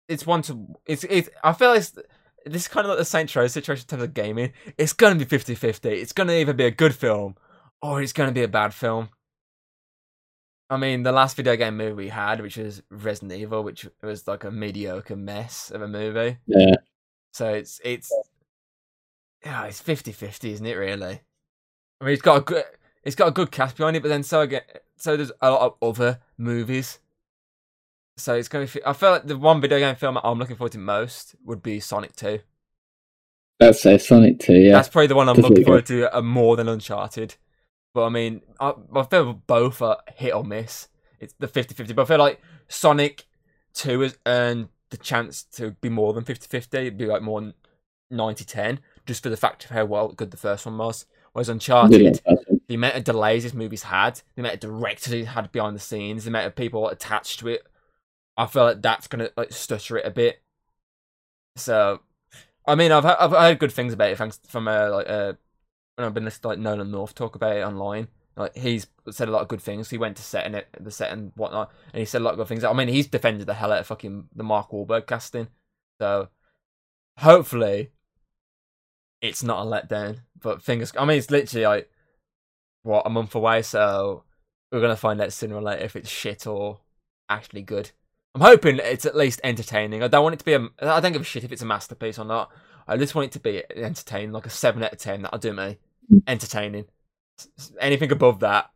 it's one to, it's, it's. I feel like it's, this is kind of like the Saints Row situation in terms of gaming. It's gonna be 50-50. It's gonna either be a good film or it's gonna be a bad film. I mean, the last video game movie we had, which was Resident Evil, which was like a mediocre mess of a movie. yeah. So it's it's yeah, it's 50-50, isn't it? Really. I mean, it's got a good it's got a good cast behind it, but then so again, so there's a lot of other movies. So it's going to. be I feel like the one video game film I'm looking forward to most would be Sonic Two. That's uh, Sonic 2, yeah. That's probably the one I'm looking forward to uh, more than Uncharted. But I mean, I, I feel both are hit or miss. It's the 50-50. But I feel like Sonic 2 has earned the chance to be more than 50-50. It'd be like more 90-10, just for the fact of how well good the first one was. Whereas Uncharted, one. the amount of delays this movie's had, the amount of directors it had behind the scenes, the amount of people attached to it, I feel like that's gonna like stutter it a bit. So, I mean, I've I've heard good things about it thanks from uh, like uh, when I've been listening to like Nolan North talk about it online. Like he's said a lot of good things. He went to set in it, the set and whatnot, and he said a lot of good things. I mean, he's defended the hell out of fucking the Mark Wahlberg casting. So, hopefully, it's not a letdown. But fingers, I mean, it's literally like what a month away, so we're gonna find out sooner or later if it's shit or actually good. I'm hoping it's at least entertaining. I don't want it to be a. I don't give a shit if it's a masterpiece or not. I just want it to be entertaining, like a seven out of ten. That'll do me. Entertaining. Anything above that,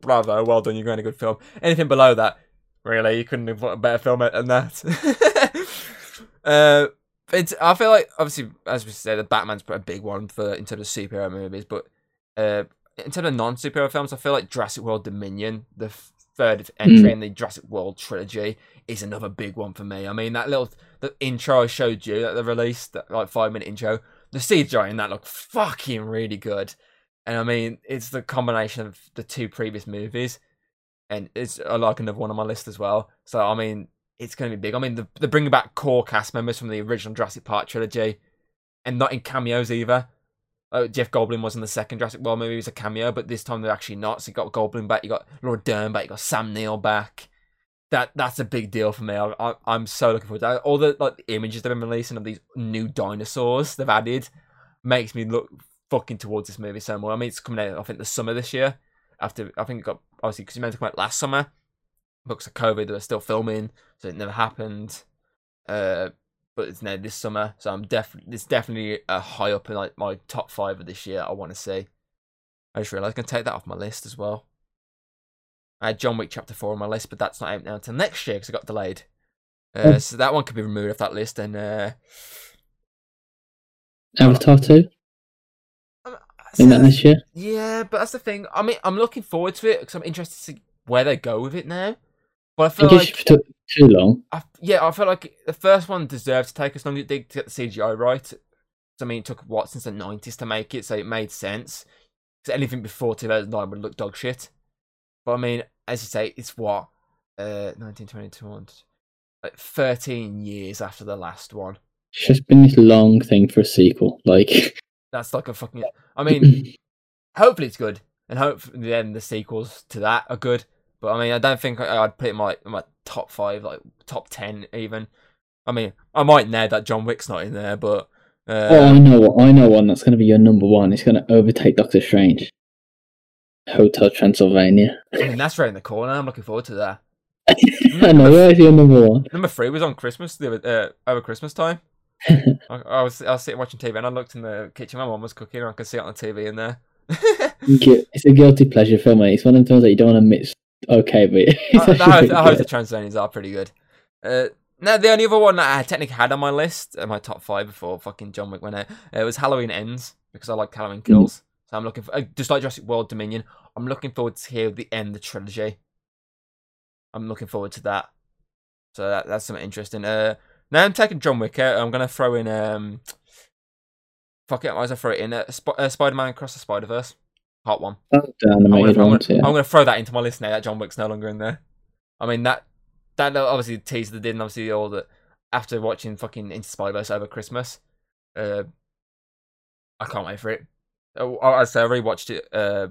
bravo, well done. You're going a good film. Anything below that, really, you couldn't have put a better film than that. uh, it's. I feel like obviously, as we said, the Batman's a big one for in terms of superhero movies, but uh, in terms of non superhero films, I feel like Jurassic World Dominion, the third entry in the Jurassic World trilogy, is another big one for me. I mean, that little the intro I showed you that they released, that like five minute intro, the CGI in that looked fucking really good. And I mean, it's the combination of the two previous movies, and it's I like another one on my list as well. So I mean, it's going to be big. I mean, the, they're bringing back core cast members from the original Jurassic Park trilogy, and not in cameos either. Uh, Jeff Goldblum was in the second Jurassic World movie. He was a cameo, but this time they're actually not. So you got Goldblum back, you got Laura Dern back, you got Sam Neill back. That that's a big deal for me. I, I'm so looking forward to that. All the like images they've been releasing of these new dinosaurs they've added makes me look fucking towards this movie so much. I mean, it's coming out I think the summer this year. After I think it got obviously because it meant to come out last summer, books of COVID they were still filming, so it never happened. Uh, but it's now this summer, so I'm definitely it's definitely a high up in like my top five of this year. I want to see. I just realised I can take that off my list as well. I had John Wick Chapter Four on my list, but that's not out now until next year because it got delayed. Uh, Oh. so that one could be removed off that list, and uh, Avatar 2? um, In that this year? Yeah, but that's the thing. I mean, I'm looking forward to it because I'm interested to see where they go with it now. But I I feel guess like, it took too long. I, yeah, I felt like the first one deserved to take as long as it did to get the CGI right. I mean, it took what since the '90s to make it, so it made sense. Because anything before 2009 would look dog shit. But I mean, as you say, it's what uh 1922, like 13 years after the last one. It's just been this long thing for a sequel. Like, That's like a fucking. I mean, hopefully it's good, and hopefully then the sequels to that are good. But I mean, I don't think I'd put it in my in my top five, like top ten even. I mean, I might know that John Wick's not in there, but uh, oh, I know I know one that's going to be your number one. It's going to overtake Doctor Strange. Hotel Transylvania. I mean that's right in the corner. I'm looking forward to that. I know where's your number one. Number three was on Christmas the other, uh, over Christmas time. I, I was I was sitting watching TV and I looked in the kitchen. My mum was cooking, and I could see it on the TV in there. It's a guilty pleasure film. and It's one of the films that you don't want to miss. Okay, but it's I, actually I, pretty I hope the good. Transylvanians are pretty good. Uh, now, the only other one that I technically had on my list, uh, my top five before fucking John Wick went out, uh, was Halloween Ends because I like Halloween Kills. So I'm looking for, uh, just like Jurassic World Dominion, I'm looking forward to hear the end of the trilogy. I'm looking forward to that. So that, that's something interesting. Uh, Now I'm taking John Wick out. I'm gonna throw in um. Fuck it, I might as well throw it in. Uh, Sp- uh, Spider-Man Across the Spider-Verse, part one. That's I'm gonna, animated I'm, ones, gonna, yeah. I'm gonna throw that into my list now. That John Wick's no longer in there. I mean that that obviously teaser they did, and obviously all that after watching fucking Into Spider-Verse over Christmas. Uh, I can't wait for it. Uh, I say I rewatched it. Uh,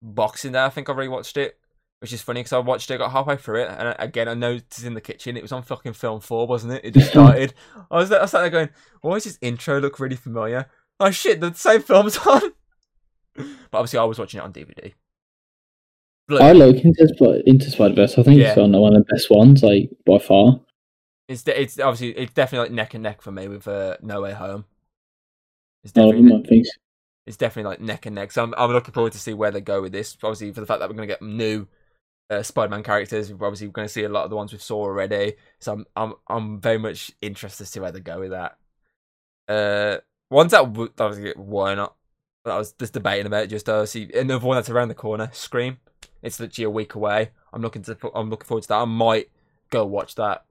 Boxing Day, I think I rewatched it, which is funny because I watched it, got halfway through it, and I- again I noticed in the kitchen it was on fucking film four, wasn't it? It just started. I was I sat there going, "Why does this intro look really familiar?" Oh shit, the same film's on. But obviously, I was watching it on DVD. I like Into, Sp- Into Spider Verse. I think it's Yeah. one one of the best ones, like by far. It's de- it's obviously it's definitely like neck and neck for me with uh, No Way Home. It's definitely them, I it's definitely like neck and neck. So I'm I'm looking forward to see where they go with this. Obviously, for the fact that we're going to get new uh, Spider-Man characters, we're obviously going to see a lot of the ones we saw already. So I'm I'm I'm very much interested to see where they go with that. Uh, ones that w- obviously why not? That I was just debating about just uh, see another one that's around the corner. Scream. It's literally a week away. I'm looking to I'm looking forward to that. I might go watch that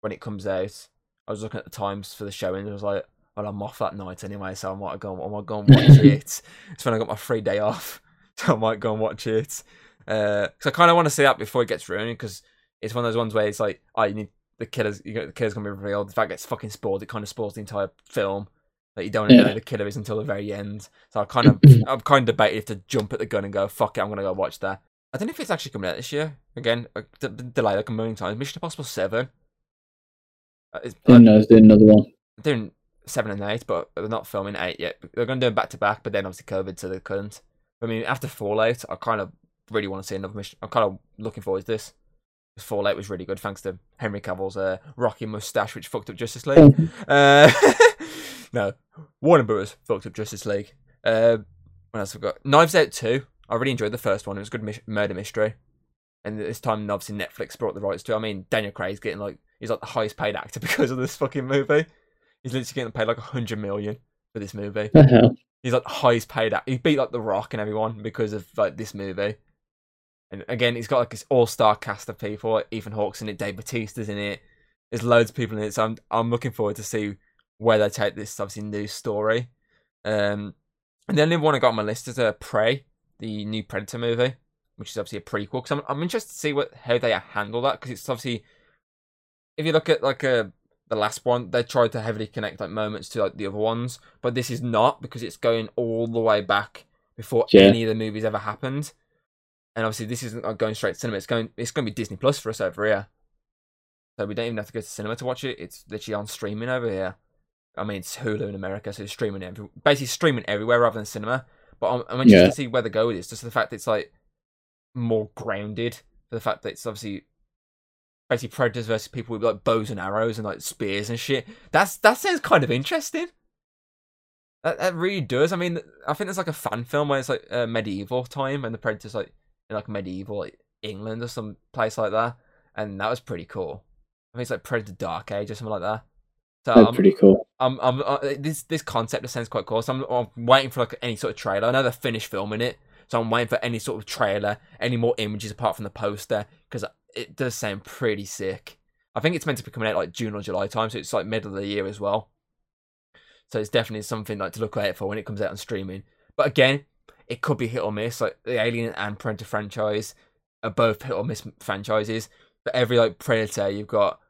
when it comes out. I was looking at the times for the showing. and I was like, well, I'm off that night anyway, so I might go. I might go and watch it. It's when I got my free day off, so I might go and watch it. Uh, Because I kind of want to see that before it gets ruined. Because it's one of those ones where it's like, oh, you need the killers. You got the killer's gonna be revealed. The fact gets fucking spoiled. It kind of spoils the entire film. That you don't know Yeah. who the killer is until the very end. So I kind of, I'm kind of debated if to jump at the gun and go, fuck it, I'm gonna go watch that. I don't know if it's actually coming out this year. Again, uh, d- d- delayed like a million times. Mission Impossible Seven. It's, Then there's the another one. doing seven and eight, but they're not filming eight yet. They're going to do them back to back, but then obviously COVID, so they couldn't. I mean, after Fallout, I kind of really want to see another mission. I'm kind of looking forward to this. 'Cause Fallout was really good, thanks to Henry Cavill's uh, rocky mustache, which fucked up Justice League. Uh, no, Warner Brothers fucked up Justice League. Uh, what else have we got? Knives Out 2. I really enjoyed the first one. It was a good mis- murder mystery. And this time, obviously, Netflix brought the rights to it. I mean, Daniel Craig's getting like, he's like the highest paid actor because of this fucking movie. He's literally getting paid like a hundred million for this movie. Hell? He's like the highest paid actor. He beat like The Rock and everyone because of like this movie. And again, he's got like this all-star cast of people. Like, Ethan Hawke's in it, Dave Bautista's in it. There's loads of people in it, so I'm I'm looking forward to see where they take this obviously new story. Um, and the only one I got on my list is uh, Prey, the new Predator movie, which is obviously a prequel. Because I'm I'm interested to see what how they handle that because it's obviously if you look at like uh, the last one, they tried to heavily connect like moments to like the other ones, but this is not because it's going all the way back before Yeah. any of the movies ever happened. And obviously, this isn't like going straight to cinema. It's going it's going to be Disney Plus for us over here, so we don't even have to go to cinema to watch it. It's literally on streaming over here. I mean, it's Hulu in America, so it's streaming every basically streaming everywhere rather than cinema. But I'm, I'm interested Yeah. to see where they go with this. Just the fact that it's like more grounded. For the fact that it's obviously basically predators versus people with like bows and arrows and like spears and shit. That's that sounds kind of interesting. That, that really does. I mean, I think there's like a fan film where it's like uh, medieval time and the predators like in like medieval like England or some place like that, and that was pretty cool. I think it's like Predator Dark Age or something like that. So That's I'm, pretty cool. I'm, I'm, uh, this this concept sounds quite cool. So I'm, I'm waiting for like any sort of trailer. I know they're finished filming it, so I'm waiting for any sort of trailer, any more images apart from the poster, because it does sound pretty sick. I think it's meant to be coming out like June or July time, so it's like middle of the year as well. So it's definitely something like to look out for when it comes out on streaming. But again, it could be hit or miss. Like the Alien and Predator franchise are both hit or miss franchises. But every like Predator, you've got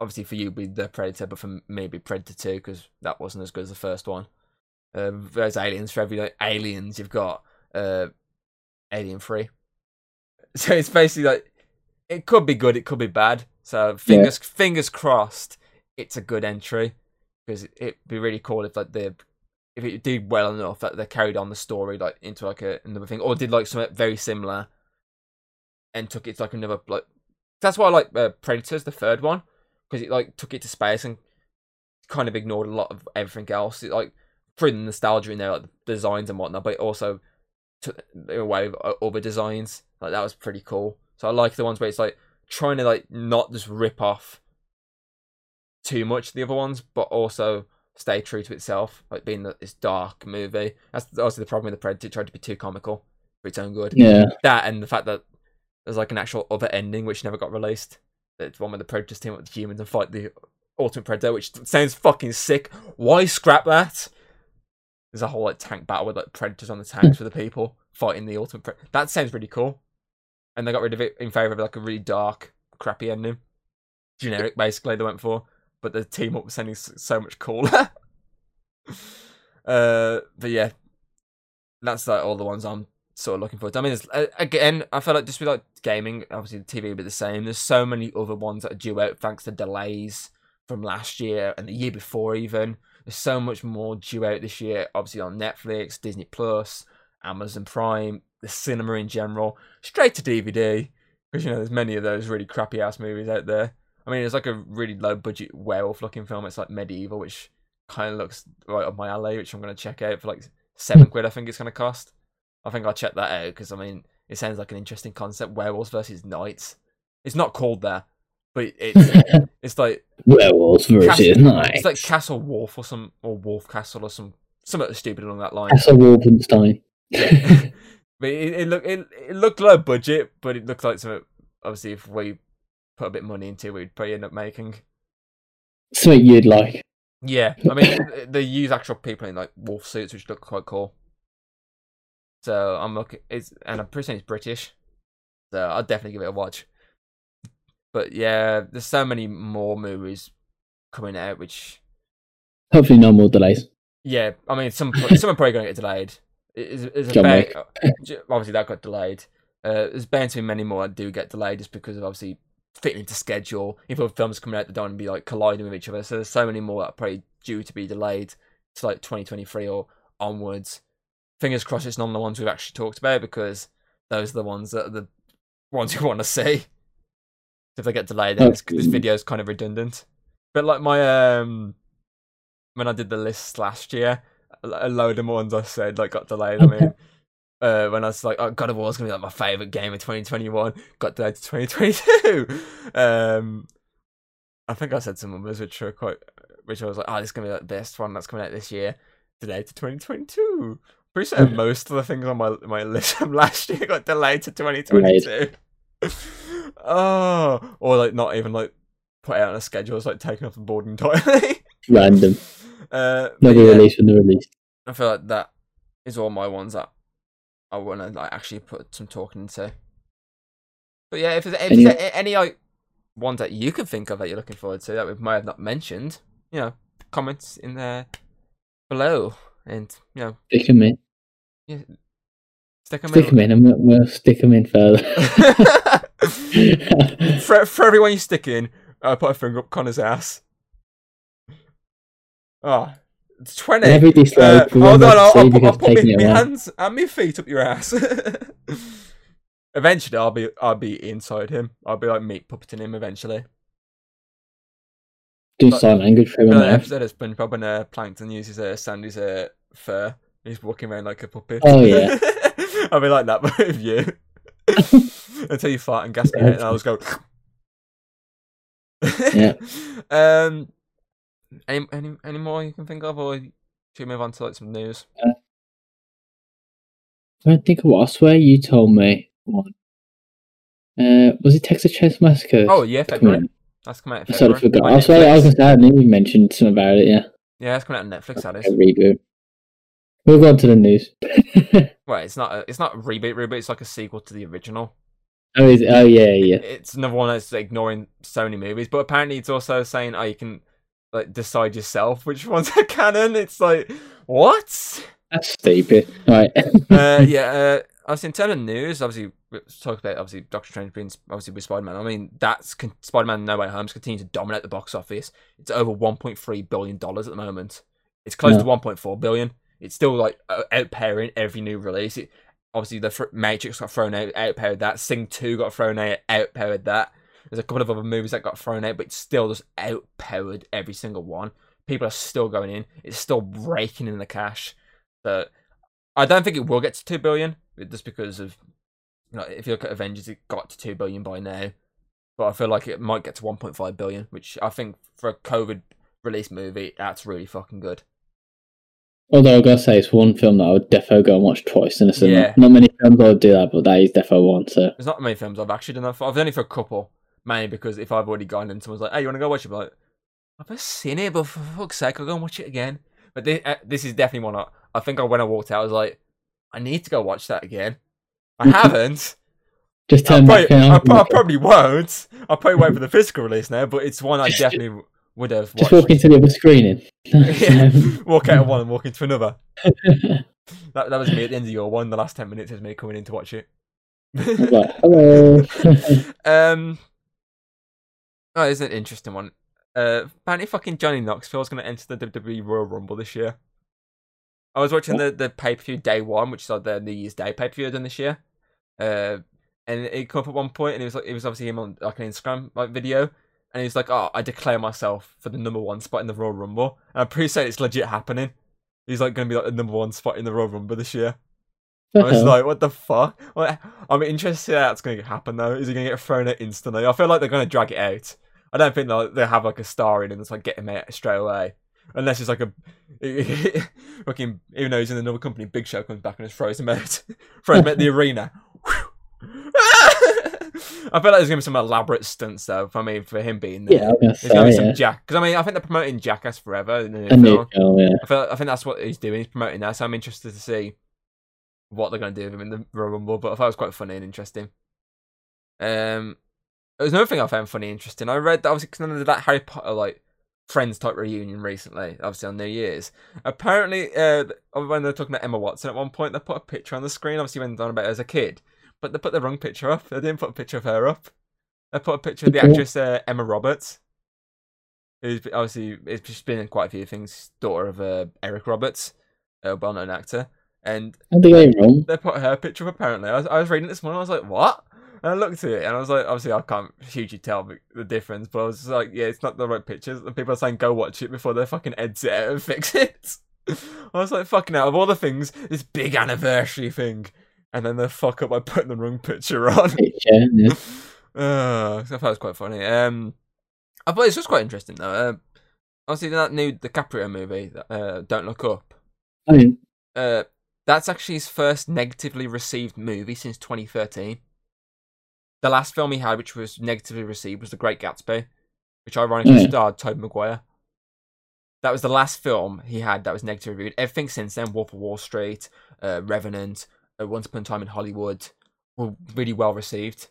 obviously for you be the Predator, but for me be Predator Two because that wasn't as good as the first one. Uh, there's Aliens for every like Aliens, you've got uh, Alien Three. So it's basically like it could be good, it could be bad. So fingers fingers crossed, it's a good entry because it'd be really cool if like the if it did well enough that they carried on the story like into like a, another thing or did like something very similar and took it to like another like that's why I like uh, Predators the third one because it like took it to space and kind of ignored a lot of everything else it like threw the nostalgia in there like the designs and whatnot but it also took away uh, other designs like that was pretty cool so I like the ones where it's like trying to like not just rip off too much the other ones, but also stay true to itself, like being that this dark movie. That's also the problem with the Predator. It tried to be too comical for its own good. Yeah. That and the fact that there's like an actual other ending which never got released. It's one where the Predators team up with the humans and fight the Ultimate Predator, which sounds fucking sick. Why scrap that? There's a whole like tank battle with like predators on the tanks for the people fighting the Ultimate Predator. That sounds really cool. And they got rid of it in favor of like a really dark, crappy ending. Generic, basically, they went for. But the team up was sounding so much cooler. uh, but yeah, that's like all the ones I'm sort of looking forward to. I mean, uh, again, I feel like just with like gaming, obviously the TV will be the same. There's so many other ones that are due out thanks to delays from last year and the year before even. There's so much more due out this year, obviously on Netflix, Disney Plus, Amazon Prime, the cinema in general, straight to DVD. Because you know, there's many of those really crappy ass movies out there. I mean, it's like a really low budget werewolf looking film. It's like medieval, which kind of looks right up my alley, which I'm gonna check out for like seven quid. I think it's gonna cost. I think I'll check that out because I mean, it sounds like an interesting concept. Werewolves versus knights. It's not called there, but it's it's like werewolves versus Castle, knights. It's like Castle Wolf or some or Wolf Castle or some something stupid along that line. Castle Wolfenstein. Yeah. but it, it looked it, it looked low budget, but it looked like something. Obviously, if we put a bit of money into, it, we'd probably end up making. Something you'd like. Yeah, I mean, they use actual people in like wolf suits, which look quite cool. So I'm looking, it's and I'm pretty sure it's British, so I'll definitely give it a watch. But yeah, there's so many more movies coming out, which Hopefully, no more delays. yeah, I mean, some some are probably going to get delayed. A ba- obviously that got delayed. Uh, there's bound to be many more that do get delayed just because of obviously fitting into schedule. If other films coming out that don't want to be like colliding with each other, so there's so many more that are probably due to be delayed to like 2023 or onwards. Fingers crossed it's none of the ones we've actually talked about because those are the ones that are the ones we want to see. If they get delayed, then this, this video is kind of redundant. But like my um, when I did the list last year, a load of ones I said like got delayed. I mean, uh, when I was like, oh, God of War is gonna be like my favorite game of 2021, got delayed to 2022. um, I think I said some numbers which were quite, which I was like, oh, this is gonna be like the best one that's coming out this year. Delayed to 2022. Pretty sure most of the things on my my list from last year got delayed to 2022. oh, or like not even like put out on a schedule. It's like taken off the board entirely. Random. Uh, No but yeah, released when they're released. I feel like that is all my ones that I want to like actually put some talking into. But yeah, if there's, if Any- there's any like ones that you can think of that you're looking forward to that we might have not mentioned, you know, comments in there below, and you know, Stick them in. Yeah, stick them Stick them in, and we'll, stick them in further. for for everyone you stick in, I put a finger up Connor's ass. Oh, it's 20. Every Uh, dislike, hold on, I'll, I'll, put, I'll put taking my, it my away. hands and my feet up your ass. eventually, I'll be I'll be inside him. I'll be like meat puppeting him eventually. Do sign language for an episode of SpongeBob and uh, Plankton uses uh, Sandy's uh, fur. He's walking around like a puppet. Oh, yeah. I'll be like that but with you. Until you fart and gas me and I'll just go. Yeah. Um. Any any any more you can think of, or should we move on to like some news? I don't think of what. I swear you told me one. Uh, was it Texas Chainsaw Massacre? Oh yeah, February. That's coming out. I sort of forgot. I swear I was gonna say I knew you mentioned something about it. Yeah, Yeah, it's coming out on Netflix. That a reboot. We'll go on to the news. Well, it's not. A, it's not a reboot. Reboot. It's like a sequel to the original. oh, is it? Oh, yeah, yeah. It's another one that's ignoring Sony movies, but apparently it's also saying, "Oh, you can like decide yourself which ones are canon." It's like what? That's stupid. Right. uh, yeah, uh, obviously in terms of news, obviously we talked about obviously Doctor Strange being obviously with Spider Man. I mean that's con- Spider Man No Way Home's continuing to dominate the box office. It's over 1.3 billion dollars at the moment. It's close to 1.4 billion. It's still like outpairing every new release. It, obviously the Matrix got thrown out, outpowered that. Sing 2 got thrown out, outpowered that. There's a couple of other movies that got thrown out, but it's still just outpowered every single one. People are still going in. It's still breaking in the cash. So I don't think it will get to two billion, just because of you know if you look at Avengers, it got to two billion by now. But I feel like it might get to one point five billion, which I think for a COVID release movie, that's really fucking good. Although I gotta say, it's one film that I would defo go and watch twice in a cinema. Yeah. Not many films I would do that, but that is defo one. So There's not many films I've actually done that for. I've done it for a couple, mainly because if I've already gone and someone's like, "Hey, you want to go watch it?" I'm like, I've seen it, but for fuck's sake, I'll go and watch it again. But this, uh, this is definitely one. I, I think I when I walked out, I was like, I need to go watch that again. I haven't. Just I turn probably, back I, I probably won't. I'll probably wait for the physical release now, but it's one I definitely would have Just watched. walk into the other screening. Yeah. walk out of one and walk into another. That, that was me at the end of your one. The last 10 minutes is me coming in to watch it. like, hello. um, oh, it's an interesting one. Uh, apparently, fucking Johnny Knoxville Knoxville's going to enter the WWE Royal Rumble this year. I was watching the, the pay per view day one, which is like the New Year's Day pay per view done this year. Uh, and it came up at one point, and it was like it was obviously him on like an Instagram like video, and he's like, "Oh, I declare myself for the number one spot in the Royal Rumble." And I'm pretty certain it's legit happening. He's like going to be like the number one spot in the Royal Rumble this year. I was like, what the fuck? Well, I'm interested how that's going to happen though. Is he going to get thrown out instantly? I feel like they're going to drag it out. I don't think they'll, they'll have like a star in and it's like get him out straight away. Unless it's like a fucking, even though he's in another company, Big Show comes back and just throws him out, throws him out the arena. I feel like there's going to be some elaborate stunts though. I mean, for him being there, yeah, gonna there's to be say, some yeah. Jack. Because I mean, I think they're promoting Jackass forever. In the new film. yeah. I feel I think that's what he's doing. He's promoting that, so I'm interested to see what they're going to do with him in the Royal Rumble. But I thought it was quite funny and interesting. Um, there was another thing I found funny and interesting. I read that obviously because none of that Harry Potter like Friends type reunion recently, obviously on New Year's. Apparently, uh, when they're talking about Emma Watson at one point, they put a picture on the screen. Obviously, when on about her as a kid, but they put the wrong picture up. They didn't put a picture of her up. They put a picture of the actress uh, Emma Roberts, who's obviously it's just been in quite a few things. Daughter of uh, Eric Roberts, a well-known actor, and they they put her picture up. Apparently, I was, I was reading it this morning. I was like, "What?" And I looked at it, and I was like, "Obviously, I can't hugely tell the, difference." But I was like, "Yeah, it's not the right pictures." And people are saying, "Go watch it before they fucking edit it and fix it." I was like, "Fucking out of all the things, this big anniversary thing." And then they fuck up by putting the wrong picture on. Picture, yeah. Uh, I thought it was quite funny. Um, I thought it was just quite interesting though. Uh, obviously, that new DiCaprio movie, uh, Don't Look Up. I mean, Uh, that's actually his first negatively received movie since 2013. The last film he had, which was negatively received, was The Great Gatsby, which ironically Yeah. starred Tobey Maguire. That was the last film he had that was negatively reviewed. Everything since then, Wolf of Wall Street, uh, Revenant, Once Upon a Time in Hollywood, were really well received.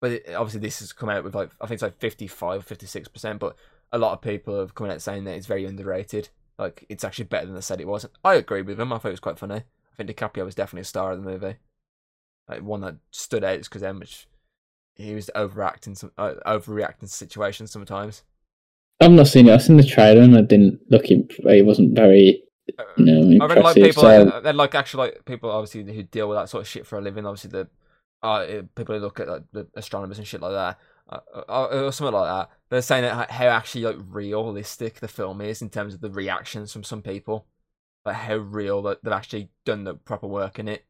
But it, obviously, this has come out with like I think it's like 55, 56 percent. But a lot of people have come out saying that it's very underrated. Like it's actually better than they said it was. I agree with them. I thought it was quite funny. I think DiCaprio was definitely a star of the movie. Like one that stood out is because how he was overacting, some uh, overreacting to situations sometimes. I've not seen it. I've seen the trailer and I didn't look. It, it wasn't very, you know, I read like people, so, uh, they're like actually like people obviously who deal with that sort of shit for a living. Obviously the uh, uh, people who look at like the astronomers and shit like that, uh, uh, or something like that. They're saying that how actually like realistic the film is in terms of the reactions from some people, like how real that they've actually done the proper work in it.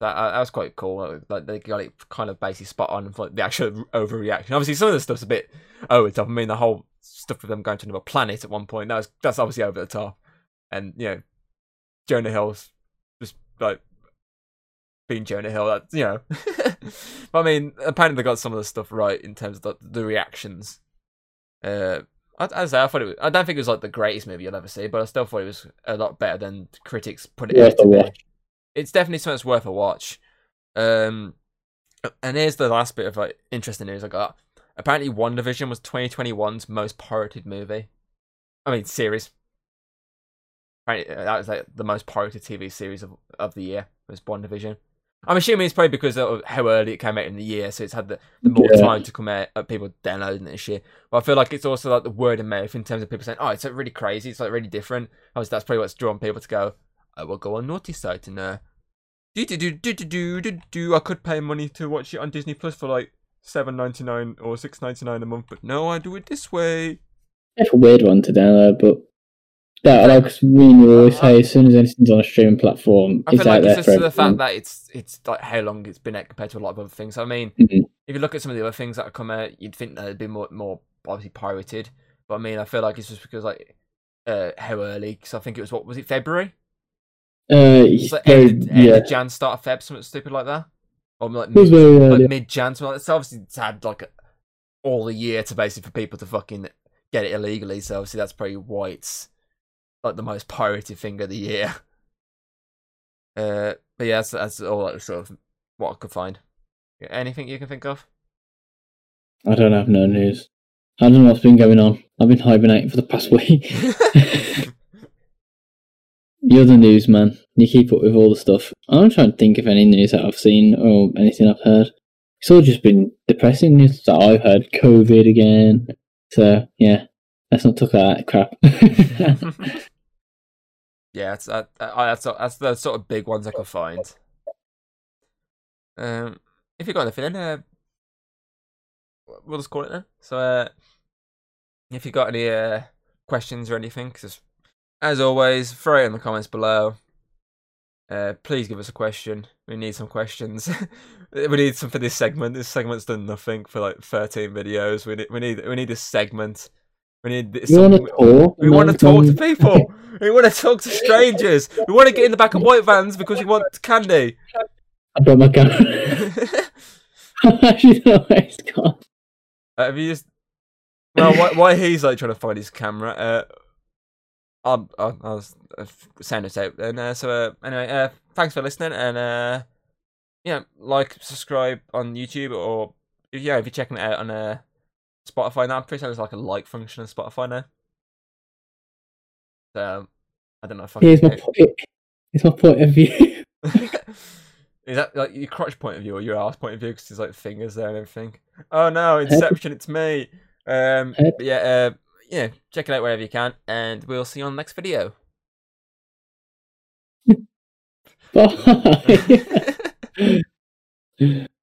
That uh, that was quite cool. Like they got it kind of basically spot on for like the actual overreaction. Obviously, some of the stuff's a bit over the top. I mean, the whole stuff with them going to another planet at one point that was that's obviously over the top. And you know, Jonah Hill's just like being Jonah Hill. That you know, but I mean, apparently they got some of the stuff right in terms of the, the reactions. Uh, I, I, say, I thought it. Was, I don't think it was like the greatest movie you'll ever see, but I still thought it was a lot better than critics put it Worth a watch. It's definitely something that's worth a watch. Um, and here's the last bit of like interesting news I got. Apparently, WandaVision was 2021's most pirated movie. I mean, series. Uh, that was like the most pirated TV series of, of the year was WandaVision. I'm assuming it's probably because of how early it came out in the year, so it's had the, the more yeah. time to come out of people downloading it this year. But I feel like it's also like the word of mouth in terms of people saying, "Oh, it's like really crazy. It's like really different." I was that's probably what's drawn people to go. I will go on naughty site and uh, do do do do do do do. I could pay money to watch it on Disney Plus for like seven ninety nine or six ninety nine a month, but no, I do it this way. It's a weird one to download, but that like we always say, as soon as anything's on a streaming platform, I it's feel out like there it's just the fact that it's it's like how long it's been out compared to a lot of other things. I mean, Mhm. if you look at some of the other things that have come out, you'd think they'd be more more obviously pirated. But I mean, I feel like it's just because like uh how early? Because I think it was what was it February? Uh, like very- end, end yeah, Jan, start of Feb, something stupid like that, or like mid, very like early. mid Jan. So it's obviously it's had like all the year to basically for people to fucking get it illegally. So obviously that's probably why it's like the most pirated thing of the year. Uh, but yeah, that's, that's all like, sort of what I could find. Anything you can think of? I don't have no news. I don't know what's been going on. I've been hibernating for the past week. You're the news man. You keep up with all the stuff. I'm trying to think of any news that I've seen or anything I've heard. It's all just been depressing news that I've heard. COVID again. So yeah, let's not talk about that crap. yeah, that's that, that's that's the sort of big ones I could find. Um, if you got anything, then uh, we'll just call it then. So, uh, if you got any uh, questions or anything, just as always, throw it in the comments below. Uh, please give us a question. We need some questions. we need some for this segment. This segment's done nothing for like 13 videos. We need we need we need a segment. We need this. We want to talk. We want to talk to people. we want to talk to strangers. We want to get in the back of white vans because we want candy. I brought my camera. Actually, no, gone. Uh, have you just? Well, why, why he's like trying to find his camera? Uh, I'll, I'll, I'll send it out. And uh, so uh, anyway, uh, thanks for listening, and uh, yeah, like, subscribe on YouTube, or yeah, if you're checking it out on uh, Spotify now, I'm pretty sure there's like a like function on Spotify now. So I don't know if I. Here's my point. Here's my point of view. Is that like your crotch point of view or your ass point of view? Because there's like fingers there and everything. Oh no, Inception! It's me. Um, yeah, uh, yeah. Check it out wherever you can, and we'll see you on the next video. Bye.